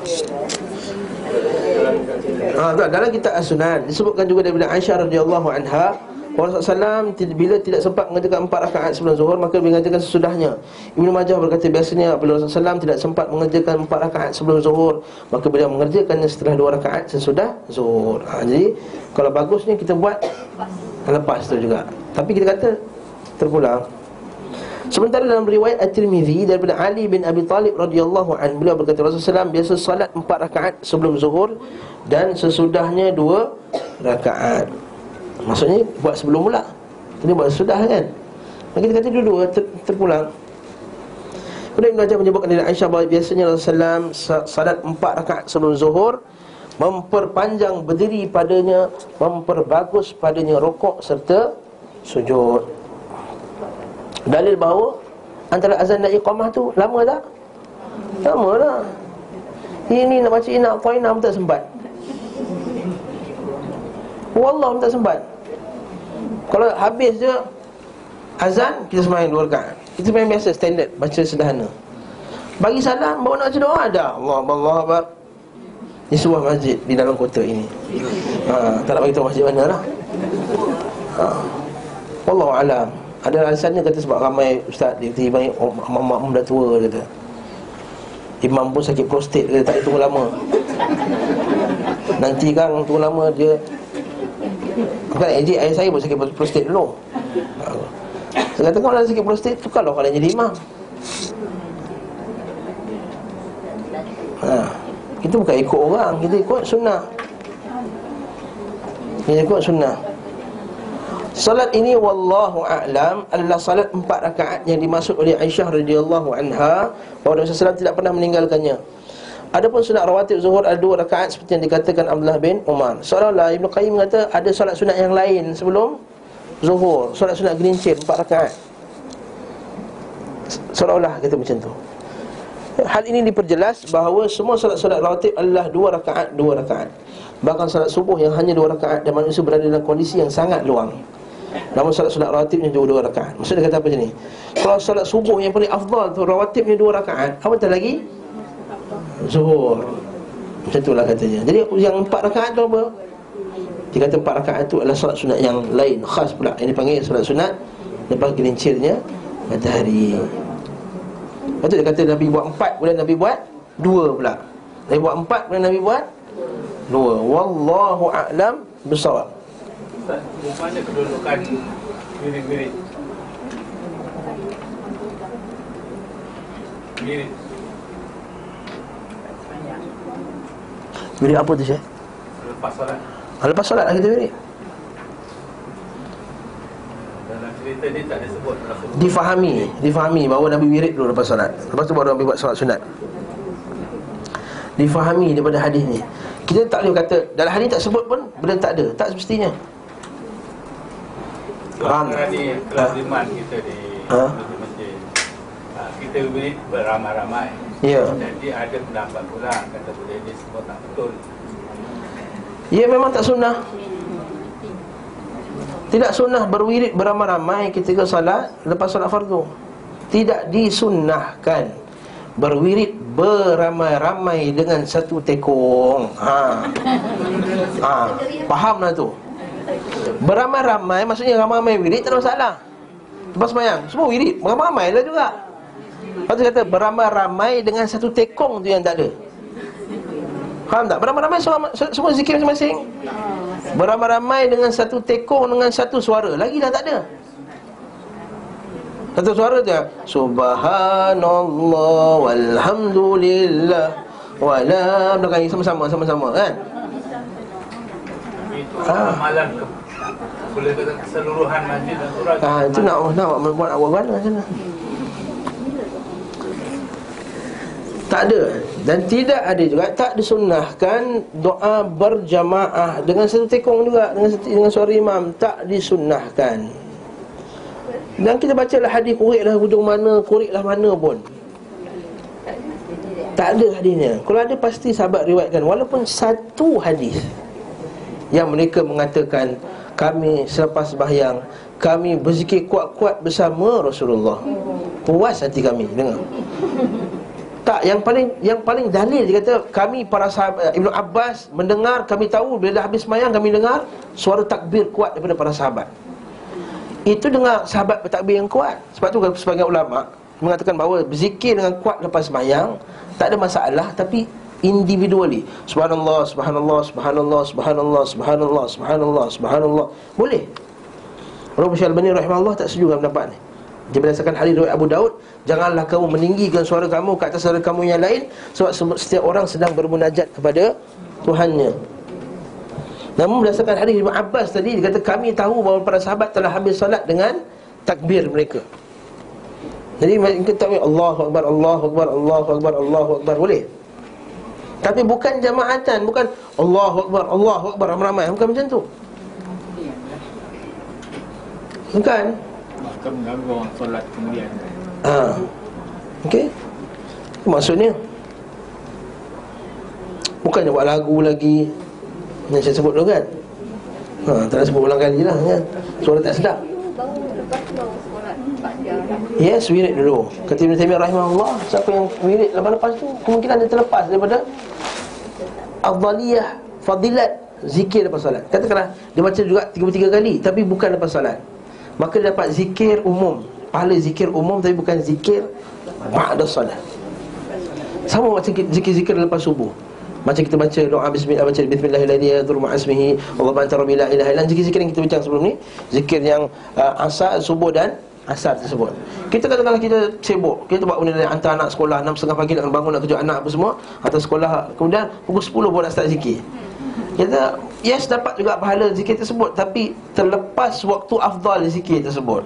Ah, tak, dalam kitab As-Sunan disebutkan juga daripada Aisyah radhiyallahu anha Rasulullah SAW bila tidak sempat mengerjakan empat rakaat sebelum zuhur maka mengerjakan sesudahnya. Ibnu Majah berkata biasanya apabila Rasulullah SAW tidak sempat mengerjakan empat rakaat sebelum zuhur maka beliau mengerjakannya setelah dua rakaat sesudah zuhur. Ha, jadi kalau bagusnya kita buat lepas tu juga. Tapi kita kata terpulang. Sementara dalam riwayat At-Tirmizi daripada Ali bin Abi Talib radhiyallahu an beliau berkata Rasulullah biasa salat empat rakaat sebelum zuhur dan sesudahnya dua rakaat. Maksudnya buat sebelum pula. Ini buat sesudah kan. Dan kita kata dulu ter, terpulang. Kemudian Ibn Hajar menyebutkan dari Aisyah bahawa biasanya Rasulullah SAW salat empat rakaat sebelum zuhur memperpanjang berdiri padanya, memperbagus padanya rokok serta sujud. Dalil bahawa antara azan dan iqamah tu lama tak? Lama lah. Ini nak baca inak qainah pun tak sempat. Wallah tak sempat. Kalau habis je azan kita sembahyang dua rakaat. Kita sembahyang biasa standard baca sederhana. Bagi salam baru nak baca doa ada. Allah Allah Akbar. Ini sebuah masjid di dalam kota ini. Ha, tak nak bagi tahu masjid mana lah. Ha. Wallahu alam. Ada alasannya kata sebab ramai ustaz dia kata imam mak dah tua kata. Imam pun sakit prostat dia tak tunggu lama. Nanti kan tunggu lama dia Bukan AJ ayah saya pun sakit prostat dulu. Saya kata kalau sakit prostat tukarlah kalau jadi imam. Ha. Kita bukan ikut orang, kita ikut sunnah. Kita ikut sunnah. Salat ini wallahu a'lam adalah salat empat rakaat yang dimaksud oleh Aisyah radhiyallahu anha bahawa Rasulullah SAW tidak pernah meninggalkannya. Adapun sunat rawatib zuhur ada dua rakaat seperti yang dikatakan Abdullah bin Umar. Seolah-olah Ibnu Qayyim kata ada salat sunat yang lain sebelum zuhur, salat sunat gelincir empat rakaat. Seolah-olah kata macam tu. Hal ini diperjelas bahawa semua salat-salat rawatib adalah dua rakaat, dua rakaat. Bahkan salat subuh yang hanya dua rakaat dan manusia berada dalam kondisi yang sangat luang. Namun salat sunat rawatibnya juga dua rakaat. Maksudnya kata apa ni? Kalau salat subuh yang paling afdal tu rawatibnya dua rakaat, apa tak lagi? Zuhur. Macam itulah katanya. Jadi yang empat rakaat tu apa? Dia kata empat rakaat tu adalah salat sunat yang lain, khas pula. Ini panggil salat sunat lepas gelincirnya matahari. Lepas tu dia kata Nabi buat empat, kemudian Nabi buat dua pula. Nabi buat empat, kemudian Nabi buat dua. Wallahu a'lam bisawab. Ustaz, mana kedudukan mirip-mirip? Mirip. Wirid apa tu Syekh? Lepas solat. Ha, lepas solat lah kita wirid. Difahami, difahami bahawa Nabi wirid dulu lepas solat. Lepas tu baru Nabi buat solat sunat. difahami daripada hadis ni. Kita tak boleh kata dalam hadis tak sebut pun benda tak ada. Tak semestinya. Faham ni kelaziman kita di Ha? masjid-masjid. Ha, kita wirid beramai-ramai. Ya. Jadi ada pendapat pula kata boleh ni semua tak betul. Ya memang tak sunnah. Tidak sunnah berwirid beramai-ramai ketika salat lepas salat fardu. Tidak disunnahkan berwirid beramai-ramai dengan satu tekong. Ha. Ha, fahamlah tu. Beramai-ramai maksudnya ramai-ramai wirid tak ada masalah. Lepas semayang, semua wirid, beramai-ramai lah juga. Lepas tu kata beramai-ramai dengan satu tekong tu yang tak ada. Faham tak? Beramai-ramai semua, semua zikir masing-masing Beramai-ramai dengan satu tekong Dengan satu suara Lagi dah tak ada Satu suara tu Subhanallah Walhamdulillah Wala Belakang sama-sama Sama-sama kan Itu Ah. amalan ke, boleh kata keseluruhan masjid dan surah. Ah Itu nak nak buat awal macam mana Tak ada Dan tidak ada juga Tak disunnahkan Doa berjamaah Dengan satu tekong juga Dengan, satu, dengan suara imam. Tak disunnahkan. Dan kita baca lah hadis Kuriklah hujung mana Kuriklah mana pun. Tak ada hadisnya. Kalau ada pasti sahabat riwayatkan. Walaupun satu hadis Yang mereka mengatakan Kami selepas bahyang Kami berzikir kuat-kuat bersama Rasulullah. Puas hati kami Dengar tak, yang paling yang paling dalil dia kata kami para sahabat Ibnu Abbas mendengar kami tahu bila dah habis semayang kami dengar suara takbir kuat daripada para sahabat. Itu dengar sahabat bertakbir yang kuat. Sebab tu sebagian ulama mengatakan bahawa berzikir dengan kuat lepas semayang tak ada masalah tapi individually. Subhanallah, subhanallah, subhanallah, subhanallah, subhanallah, subhanallah, subhanallah. Boleh. Rabb Syalbani rahimahullah tak setuju dengan pendapat ni. Dia berdasarkan hadis riwayat Abu Daud Janganlah kamu meninggikan suara kamu ke atas suara kamu yang lain Sebab setiap orang sedang bermunajat kepada Tuhannya. Namun berdasarkan hadis Ibn Abbas tadi Dia kata kami tahu bahawa para sahabat telah habis salat dengan takbir mereka. Jadi kita tahu Allahu Akbar, Allahu Akbar, Allahu Akbar, Allahu Akbar. Boleh? Tapi bukan jamaatan Bukan Allahu Akbar, Allahu Akbar. Ramai-ramai. Bukan macam tu. Bukan Solat kemudian Ha. Okey. Maksudnya bukannya buat lagu lagi yang saya sebut dulu kan. Ha, tak nak sebut ulang kali lah kan. Suara tak sedap. Lepas. Yes, wirid dulu. Kata Ibn Taimiyah rahimahullah, siapa yang wirid lepas-lepas tu kemungkinan dia terlepas daripada afdaliyah, fadilat zikir lepas solat. Katakanlah dia baca juga 33 kali tapi bukan lepas solat. Maka dia dapat zikir umum. Pahala zikir umum tapi bukan zikir Ba'da solat Sama macam zikir-zikir lepas subuh. Macam kita baca doa bismillah Baca bismillahirrahmanirrahim Dhul ma'asmihi Allah bantara bila ilaha ilan Zikir-zikir yang kita bincang sebelum ni Zikir yang uh, asar, subuh dan asar tersebut. Kita katakanlah kita sibuk. Kita buat benda Hantar anak sekolah 6.30 pagi nak bangun nak kejut anak apa semua Hantar sekolah. Kemudian pukul 10 pun nak start zikir kita yes dapat juga pahala zikir tersebut tapi terlepas waktu afdal zikir tersebut.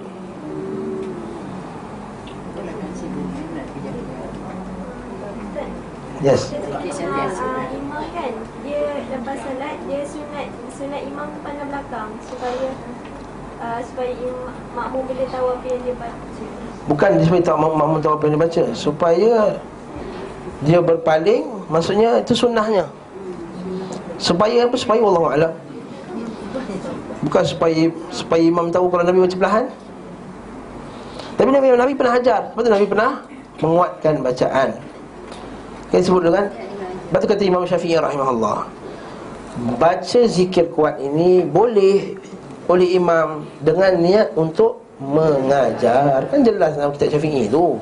Yes. Imam kan dia lepas solat dia sunat sunat imam pandang belakang supaya uh, supaya im, makmum bila tahu apa yang dia baca. Bukan dia supaya mak- makmum tahu apa yang dia baca supaya dia berpaling maksudnya itu sunnahnya. Supaya apa? Supaya Allah Alam. Bukan supaya supaya imam tahu kalau Nabi baca perlahan Tapi Nabi, Nabi pernah ajar Lepas tu Nabi pernah menguatkan bacaan. Kita sebut kan? Lepas tu kata Imam Syafi'i rahimahullah Baca zikir kuat ini boleh oleh imam Dengan niat untuk mengajar. Kan jelas dalam kitab Syafi'i tu.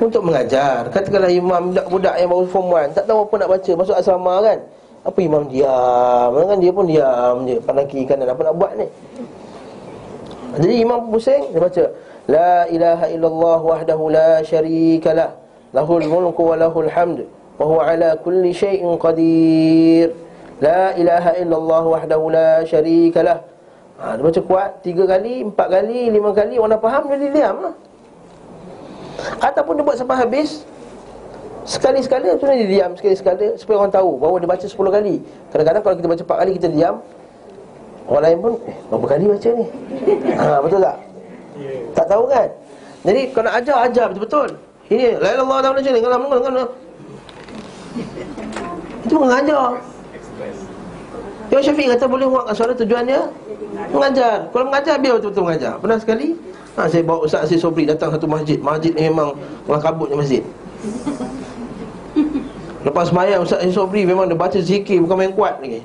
Untuk mengajar. Katakanlah imam budak-budak yang baru form 1 Tak tahu apa nak baca. Masuk asrama kan Apa imam diam? Kan Dia pun diam je Pandang kiri kanan. Apa nak buat ni? Jadi imam pusing Dia baca La ilaha illallah wahdahu la syarika lah. Lahul mulku wa lahul hamd. Wa huwa ala kulli syai'in qadir. La ilaha illallah wahdahu la syarika lah. Ha, Dia baca kuat Tiga kali, empat kali, lima kali. Orang dah faham dia diam lah. Ataupun dia buat sampai habis Sekali-sekala sebenarnya dia diam sekali-sekala Supaya orang tahu bahawa dia baca 10 kali. Kadang-kadang kalau kita baca 4 kali kita diam. Orang lain pun Eh berapa kali baca ni? Ha, Betul tak? Tak tahu kan? Jadi kalau nak ajar, ajar betul-betul. Ini La ilah Allah ta'ala ni Kalau mengajar Itu mengajar. Yang Syafiq kata boleh menguatkan suara tujuan dia Mengajar. Kalau mengajar biar betul-betul mengajar. Pernah sekali? Ha, Saya bawa Ustaz Aziz Sobri datang satu masjid. Masjid ni memang Orang kabutnya masjid Lepas semayang Ustaz Aziz Sobri memang dia baca zikir Bukan main kuat lagi.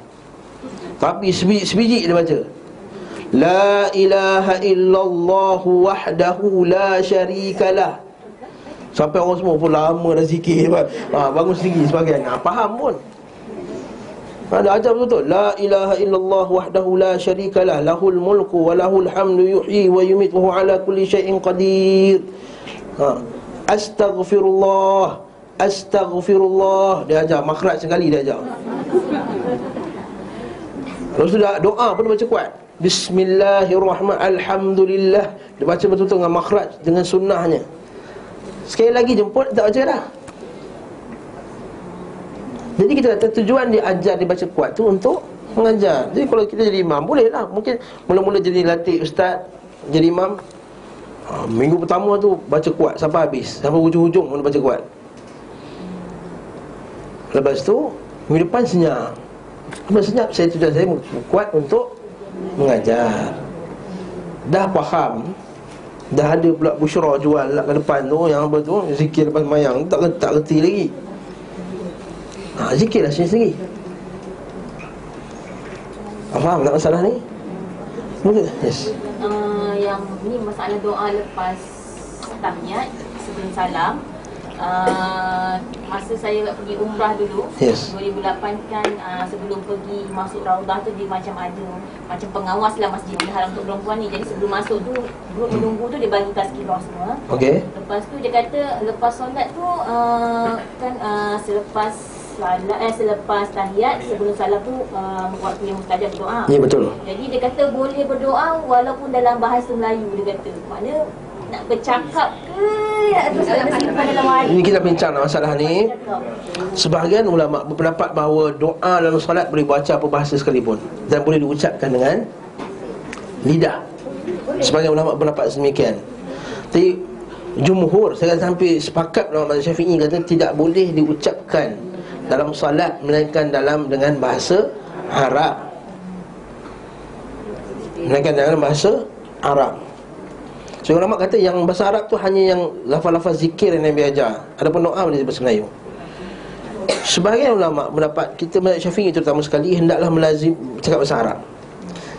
Tapi sebiji, sebiji dia baca. La ilaha illallah wahdahu la syarikalah Sampai orang semua pun lama dah zikir ha, Bangun sendiri sebagian ha, Faham pun. Ada ajar betul La ilaha illallah wahdahu la syarikalah Lahul mulku wa lahul hamdu yuhyi wa yumit ala kulli syai'in qadir. Ha. Astaghfirullah Astaghfirullah. Dia ajar. Makhraj sekali dia ajar. Lepas tu dah doa pun baca kuat. Bismillahirrahmanirrahim Alhamdulillah. Dia baca betul-betul dengan makhraj Dengan sunnahnya. Sekali lagi jemput tak baca dah. Jadi kita kata tujuan dia ajar dia baca kuat tu untuk mengajar. Jadi kalau kita jadi imam boleh lah. Mungkin mula-mula jadi latih ustaz, jadi imam. Ha, minggu pertama tu baca kuat sampai habis, sampai hujung-hujung pun baca kuat. Lepas tu minggu depan senyap. Lepas senyap saya tujuan saya kuat untuk mengajar. Dah faham Dah ada pula busyra jual lah ke depan tu Yang apa tu Zikir lepas mayang Tak, tak kerti lagi Ha, zikirlah sendiri-sendiri Faham tak masalah ni? Mungkin? Yes uh, Yang ni masalah doa lepas tahniat sebelum salam uh, Masa saya pergi umrah dulu Yes. 2008 kan uh, sebelum pergi masuk raudah tu dia macam ada Macam pengawas lah masjidil haram untuk perempuan ni. Jadi sebelum masuk tu Duduk menunggu tu dia bagi tazkirah semua. Okay Lepas tu dia kata lepas solat tu uh, Kan uh, selepas salat eh selepas tahiyat sebelum salam tu uh, waktu yang mustajab berdoa. Ya betul. Jadi dia kata boleh berdoa walaupun dalam bahasa Melayu dia kata. Makna nak bercakap ke ya dalam. Ini kita bincang masalah ni Sebahagian ulama berpendapat bahawa doa dalam solat boleh baca apa bahasa sekalipun Dan boleh diucapkan dengan lidah Sebahagian ulama berpendapat sedemikian Tapi jumhur, saya kata sampai sepakat ulama syafi'i kata tidak boleh diucapkan dalam solat melainkan dalam dengan bahasa Arab. Melainkan dengan bahasa Arab. So ulama kata yang bahasa Arab tu hanya yang lafaz-lafaz zikir yang Nabi ajar. Adapun doa boleh bahasa Melayu. Sebahagian ulama mendapat kita mazhab Syafi'i terutama sekali hendaklah melazim cakap bahasa Arab.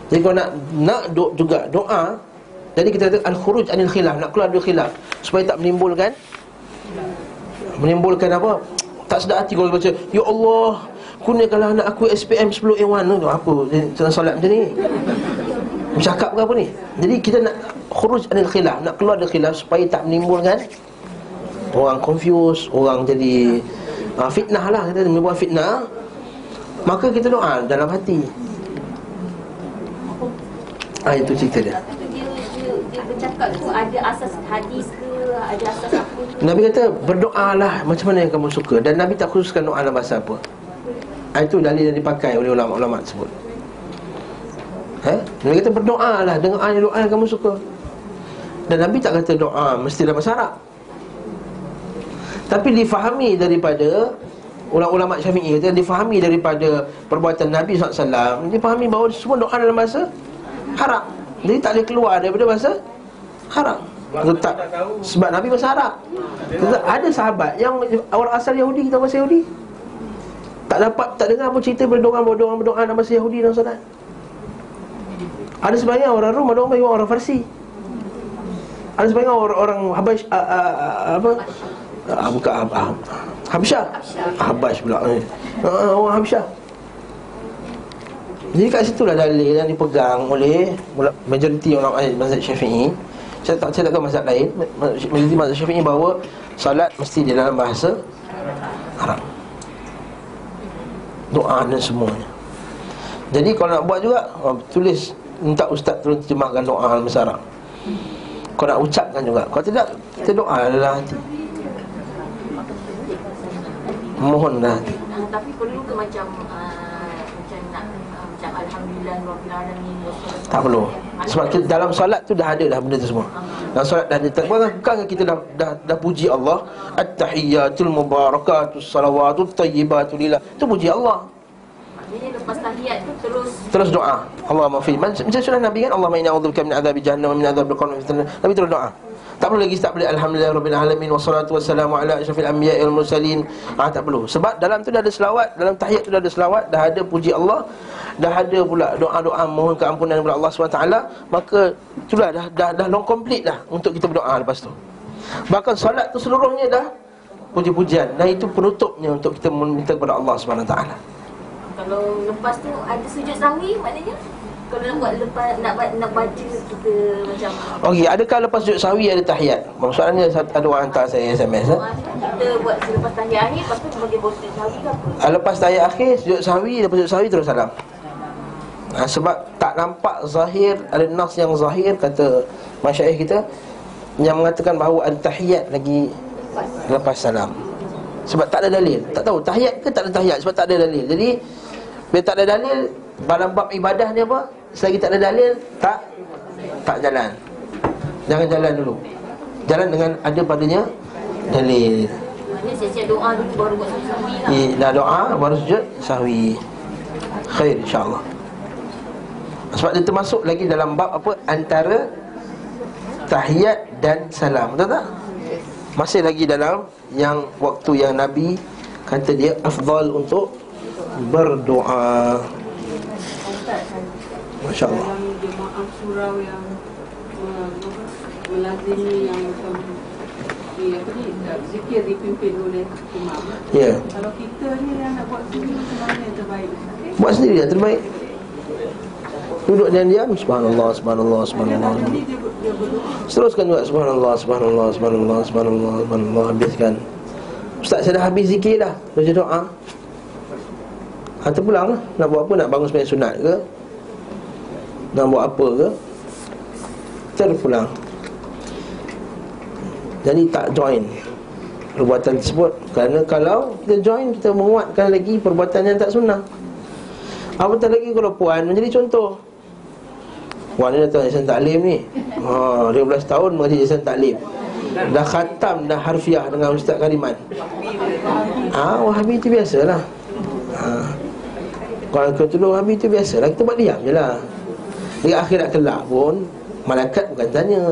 Jadi kalau nak nak do, juga doa jadi kita kata al-khuruj anil khilaf nak keluar dari khilaf supaya tak menimbulkan menimbulkan apa? Tak sedar hati kalau baca Ya Allah Kurniakanlah anak aku SPM 10A1 tu Apa Dalam solat macam ni Bercakap ke apa ni? Jadi kita nak Khuruj anil khilaf Nak keluar dari khilaf Supaya tak menimbulkan Orang confuse Orang jadi uh, Fitnah lah Kita menimbulkan fitnah Maka kita doa dalam hati. Ah itu cerita dia. Dia, dia, dia bercakap tu ada asas hadis ke ada asas apa? Nabi kata berdoalah macam mana yang kamu suka. Dan Nabi tak khususkan doa dalam bahasa apa. Ha, Itu dalil yang dipakai oleh ulama-ulama tersebut ha? Nabi kata berdoalah dengan doa yang kamu suka. Dan Nabi tak kata doa mesti dalam bahasa Arab Tapi difahami daripada Ulama-ulama syafi'i kata Difahami daripada perbuatan Nabi SAW Difahami bahawa semua doa dalam bahasa Arab Jadi tak boleh keluar daripada bahasa Arab Sebab tak, sebab Nabi bahasa Arab Kata, Ada sahabat yang orang asal Yahudi kita bahasa Yahudi. Tak dapat, tak dengar pun cerita berdoa berdoa berdoa dalam bahasa Yahudi dalam solat Ada sebahagian orang Rom, ada orang orang Farsi Ada sebahagian orang, orang Habash, uh, uh, apa uh, Bukan uh, uh, Habsyah Habash pula uh, Orang Habsyah jadi kat situ lah dalil yang dipegang oleh majoriti ulama mazhab Syafi'i. Saya tak saya tak tahu mazhab lain. Majoriti mazhab Syafi'i bahawa salat mesti di dalam bahasa Arab. Doa dan semuanya. Jadi kalau nak buat juga tulis minta ustaz tolong terjemahkan doa dalam bahasa Arab. Kau nak ucapkan juga. Kalau tidak kita doa dalam hati. Mohonlah. Uh, tapi perlu ke macam uh, macam nak uh, macam alhamdulillah Tak perlu. Sebab kita, dalam solat tu dah ada dah benda tu semua. Dalam solat dah ada Bukan kan kita dah, dah, dah puji Allah? At-tahiyyatul mubarakatus salawatul tayyibatul lillah. Itu puji Allah Lepas tahiyat tu terus Terus doa. Allah maafin Macam surah Nabi kan? Allah ma'ina a'udzubika min adzabi jahannam min adzabil qabr Nabi terus doa. Tak perlu lagi tak boleh Alhamdulillah Rabbil Alamin. Wassalatu wassalamu ala ashrafil anbiya wal mursalin. Ah, Tak perlu. Sebab dalam tu dah ada selawat Dalam tahiyat tu dah ada selawat Dah ada puji Allah Dah ada pula doa-doa mohon keampunan kepada Allah SWT Maka itulah dah, dah, dah long complete dah Untuk kita berdoa lepas tu. Bahkan salat tu seluruhnya dah Puji-pujian. Dan itu penutupnya untuk kita meminta kepada Allah SWT kalau lepas tu ada sujud sahwi maknanya? Kalau nak buat lepas nak buat nak baca kita macam Okey, adakah lepas sujud sahwi ada tahiyat? Maksudnya ada orang hantar saya SMS eh? kita buat selepas tahiyat akhir lepas tu bagi botol sahwi ke apa? Ah, Lepas tahiyat akhir sujud sahwi Lepas sujud sahwi terus salam. Ha, Sebab tak nampak zahir Ada nas yang zahir Kata masyaih kita Yang mengatakan bahawa ada tahiyat lagi Lepas salam. Sebab tak ada dalil. Tak tahu tahiyat ke tak ada tahiyat Sebab tak ada dalil. Jadi Bila tak ada dalil Dalam bab ibadah ni apa Selagi tak ada dalil Tak Tak jalan Jangan jalan dulu Jalan dengan ada padanya Dalil maknanya siap-siap doa dulu baru buat sahwi lah Eh, dah doa baru sujud sahwi. Khair insya-Allah. Sebab dia termasuk lagi dalam bab apa antara tahiyat dan salam. Betul tak? Masih lagi dalam yang waktu yang Nabi kata dia afdal untuk berdoa. Masya-Allah. Dalam jemaah surau yang apa, melazimi yang zikir dipimpin oleh imam. Ya. Kalau kita ni yang nak buat sendiri macam mana yang terbaik? Okay? Buat sendiri yang terbaik. Duduk dan diam subhanallah subhanallah subhanallah. Jadi dia, ber- dia berdoa. Teruskan juga subhanallah subhanallah subhanallah subhanallah subhanallah habiskan. Ustaz saya dah habis zikir dah. Baca doa. Ha terpulang lah. Nak buat apa? Nak bangun sembahyang sunat ke? Nak buat apa ke? Terpulang. Jadi tak join perbuatan tersebut Kerana kalau kita join Kita menguatkan lagi perbuatan yang tak sunnah Apatah lagi kalau puan menjadi contoh Puan ni datang yayasan taklim ni ha, 15 tahun mengaji yayasan taklim Dah khatam dah harfiah dengan Ustaz Kariman Ah, Wahabi tu biasalah ha. Kalau kau tuduh Wahabi tu biasalah Kita buat diam je lah. Di akhirat kelak pun Malaikat bukan tanya.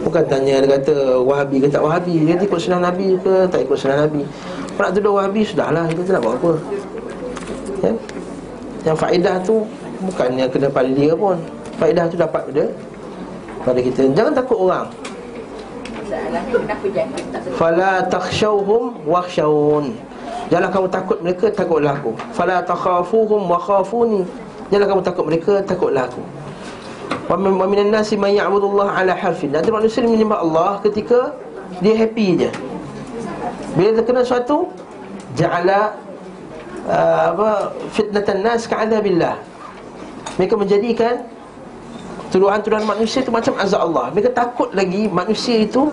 Bukan tanya dia kata Wahabi ke tak Wahabi? Dia kata ikut sunnah Nabi ke tak ikut sunnah Nabi? Kalau nak tuduh Wahabi sudahlah Kita nak buat apa. Ya? Yang faedah tu Bukannya kena pada dia pun. Faedah tu dapat pada Pada kita. Jangan takut orang. Fala takhshawhum wakhshawun Janganlah kamu takut mereka Takutlah aku. Fala takhafuhum wa khafuni. Janganlah kamu takut mereka Takutlah aku. Wa min- wa minan nasi man ya'budullah ala harfin. Ada manusia yang menyembah Allah ketika Dia happy je. Bila terkena sesuatu Ja'ala uh, apa Fitnatan nas ka'adhabillah Mereka menjadikan Tuduhan-tuduhan manusia itu macam azab Allah. Mereka takut lagi manusia itu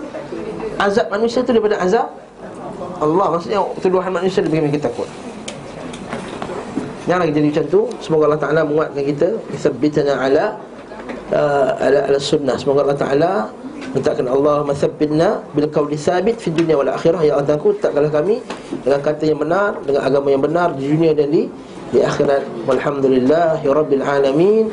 Azab manusia itu daripada azab Allah Maksudnya tuduhan manusia lebih mereka takut Janganlah kita jadi macam tu. Semoga Allah Ta'ala menguatkan kita. Thabbitana ala uh, ala, ala sunnah. Semoga Allah Ta'ala Mintakan Allah Mathabbitna Bil qawli thabit Fi dunia wal akhirah. Ya Allah Ta'ala Takkanlah kami Dengan kata yang benar Dengan agama yang benar Di dunia dan di Di akhirat. Walhamdulillahi Rabbil Alamin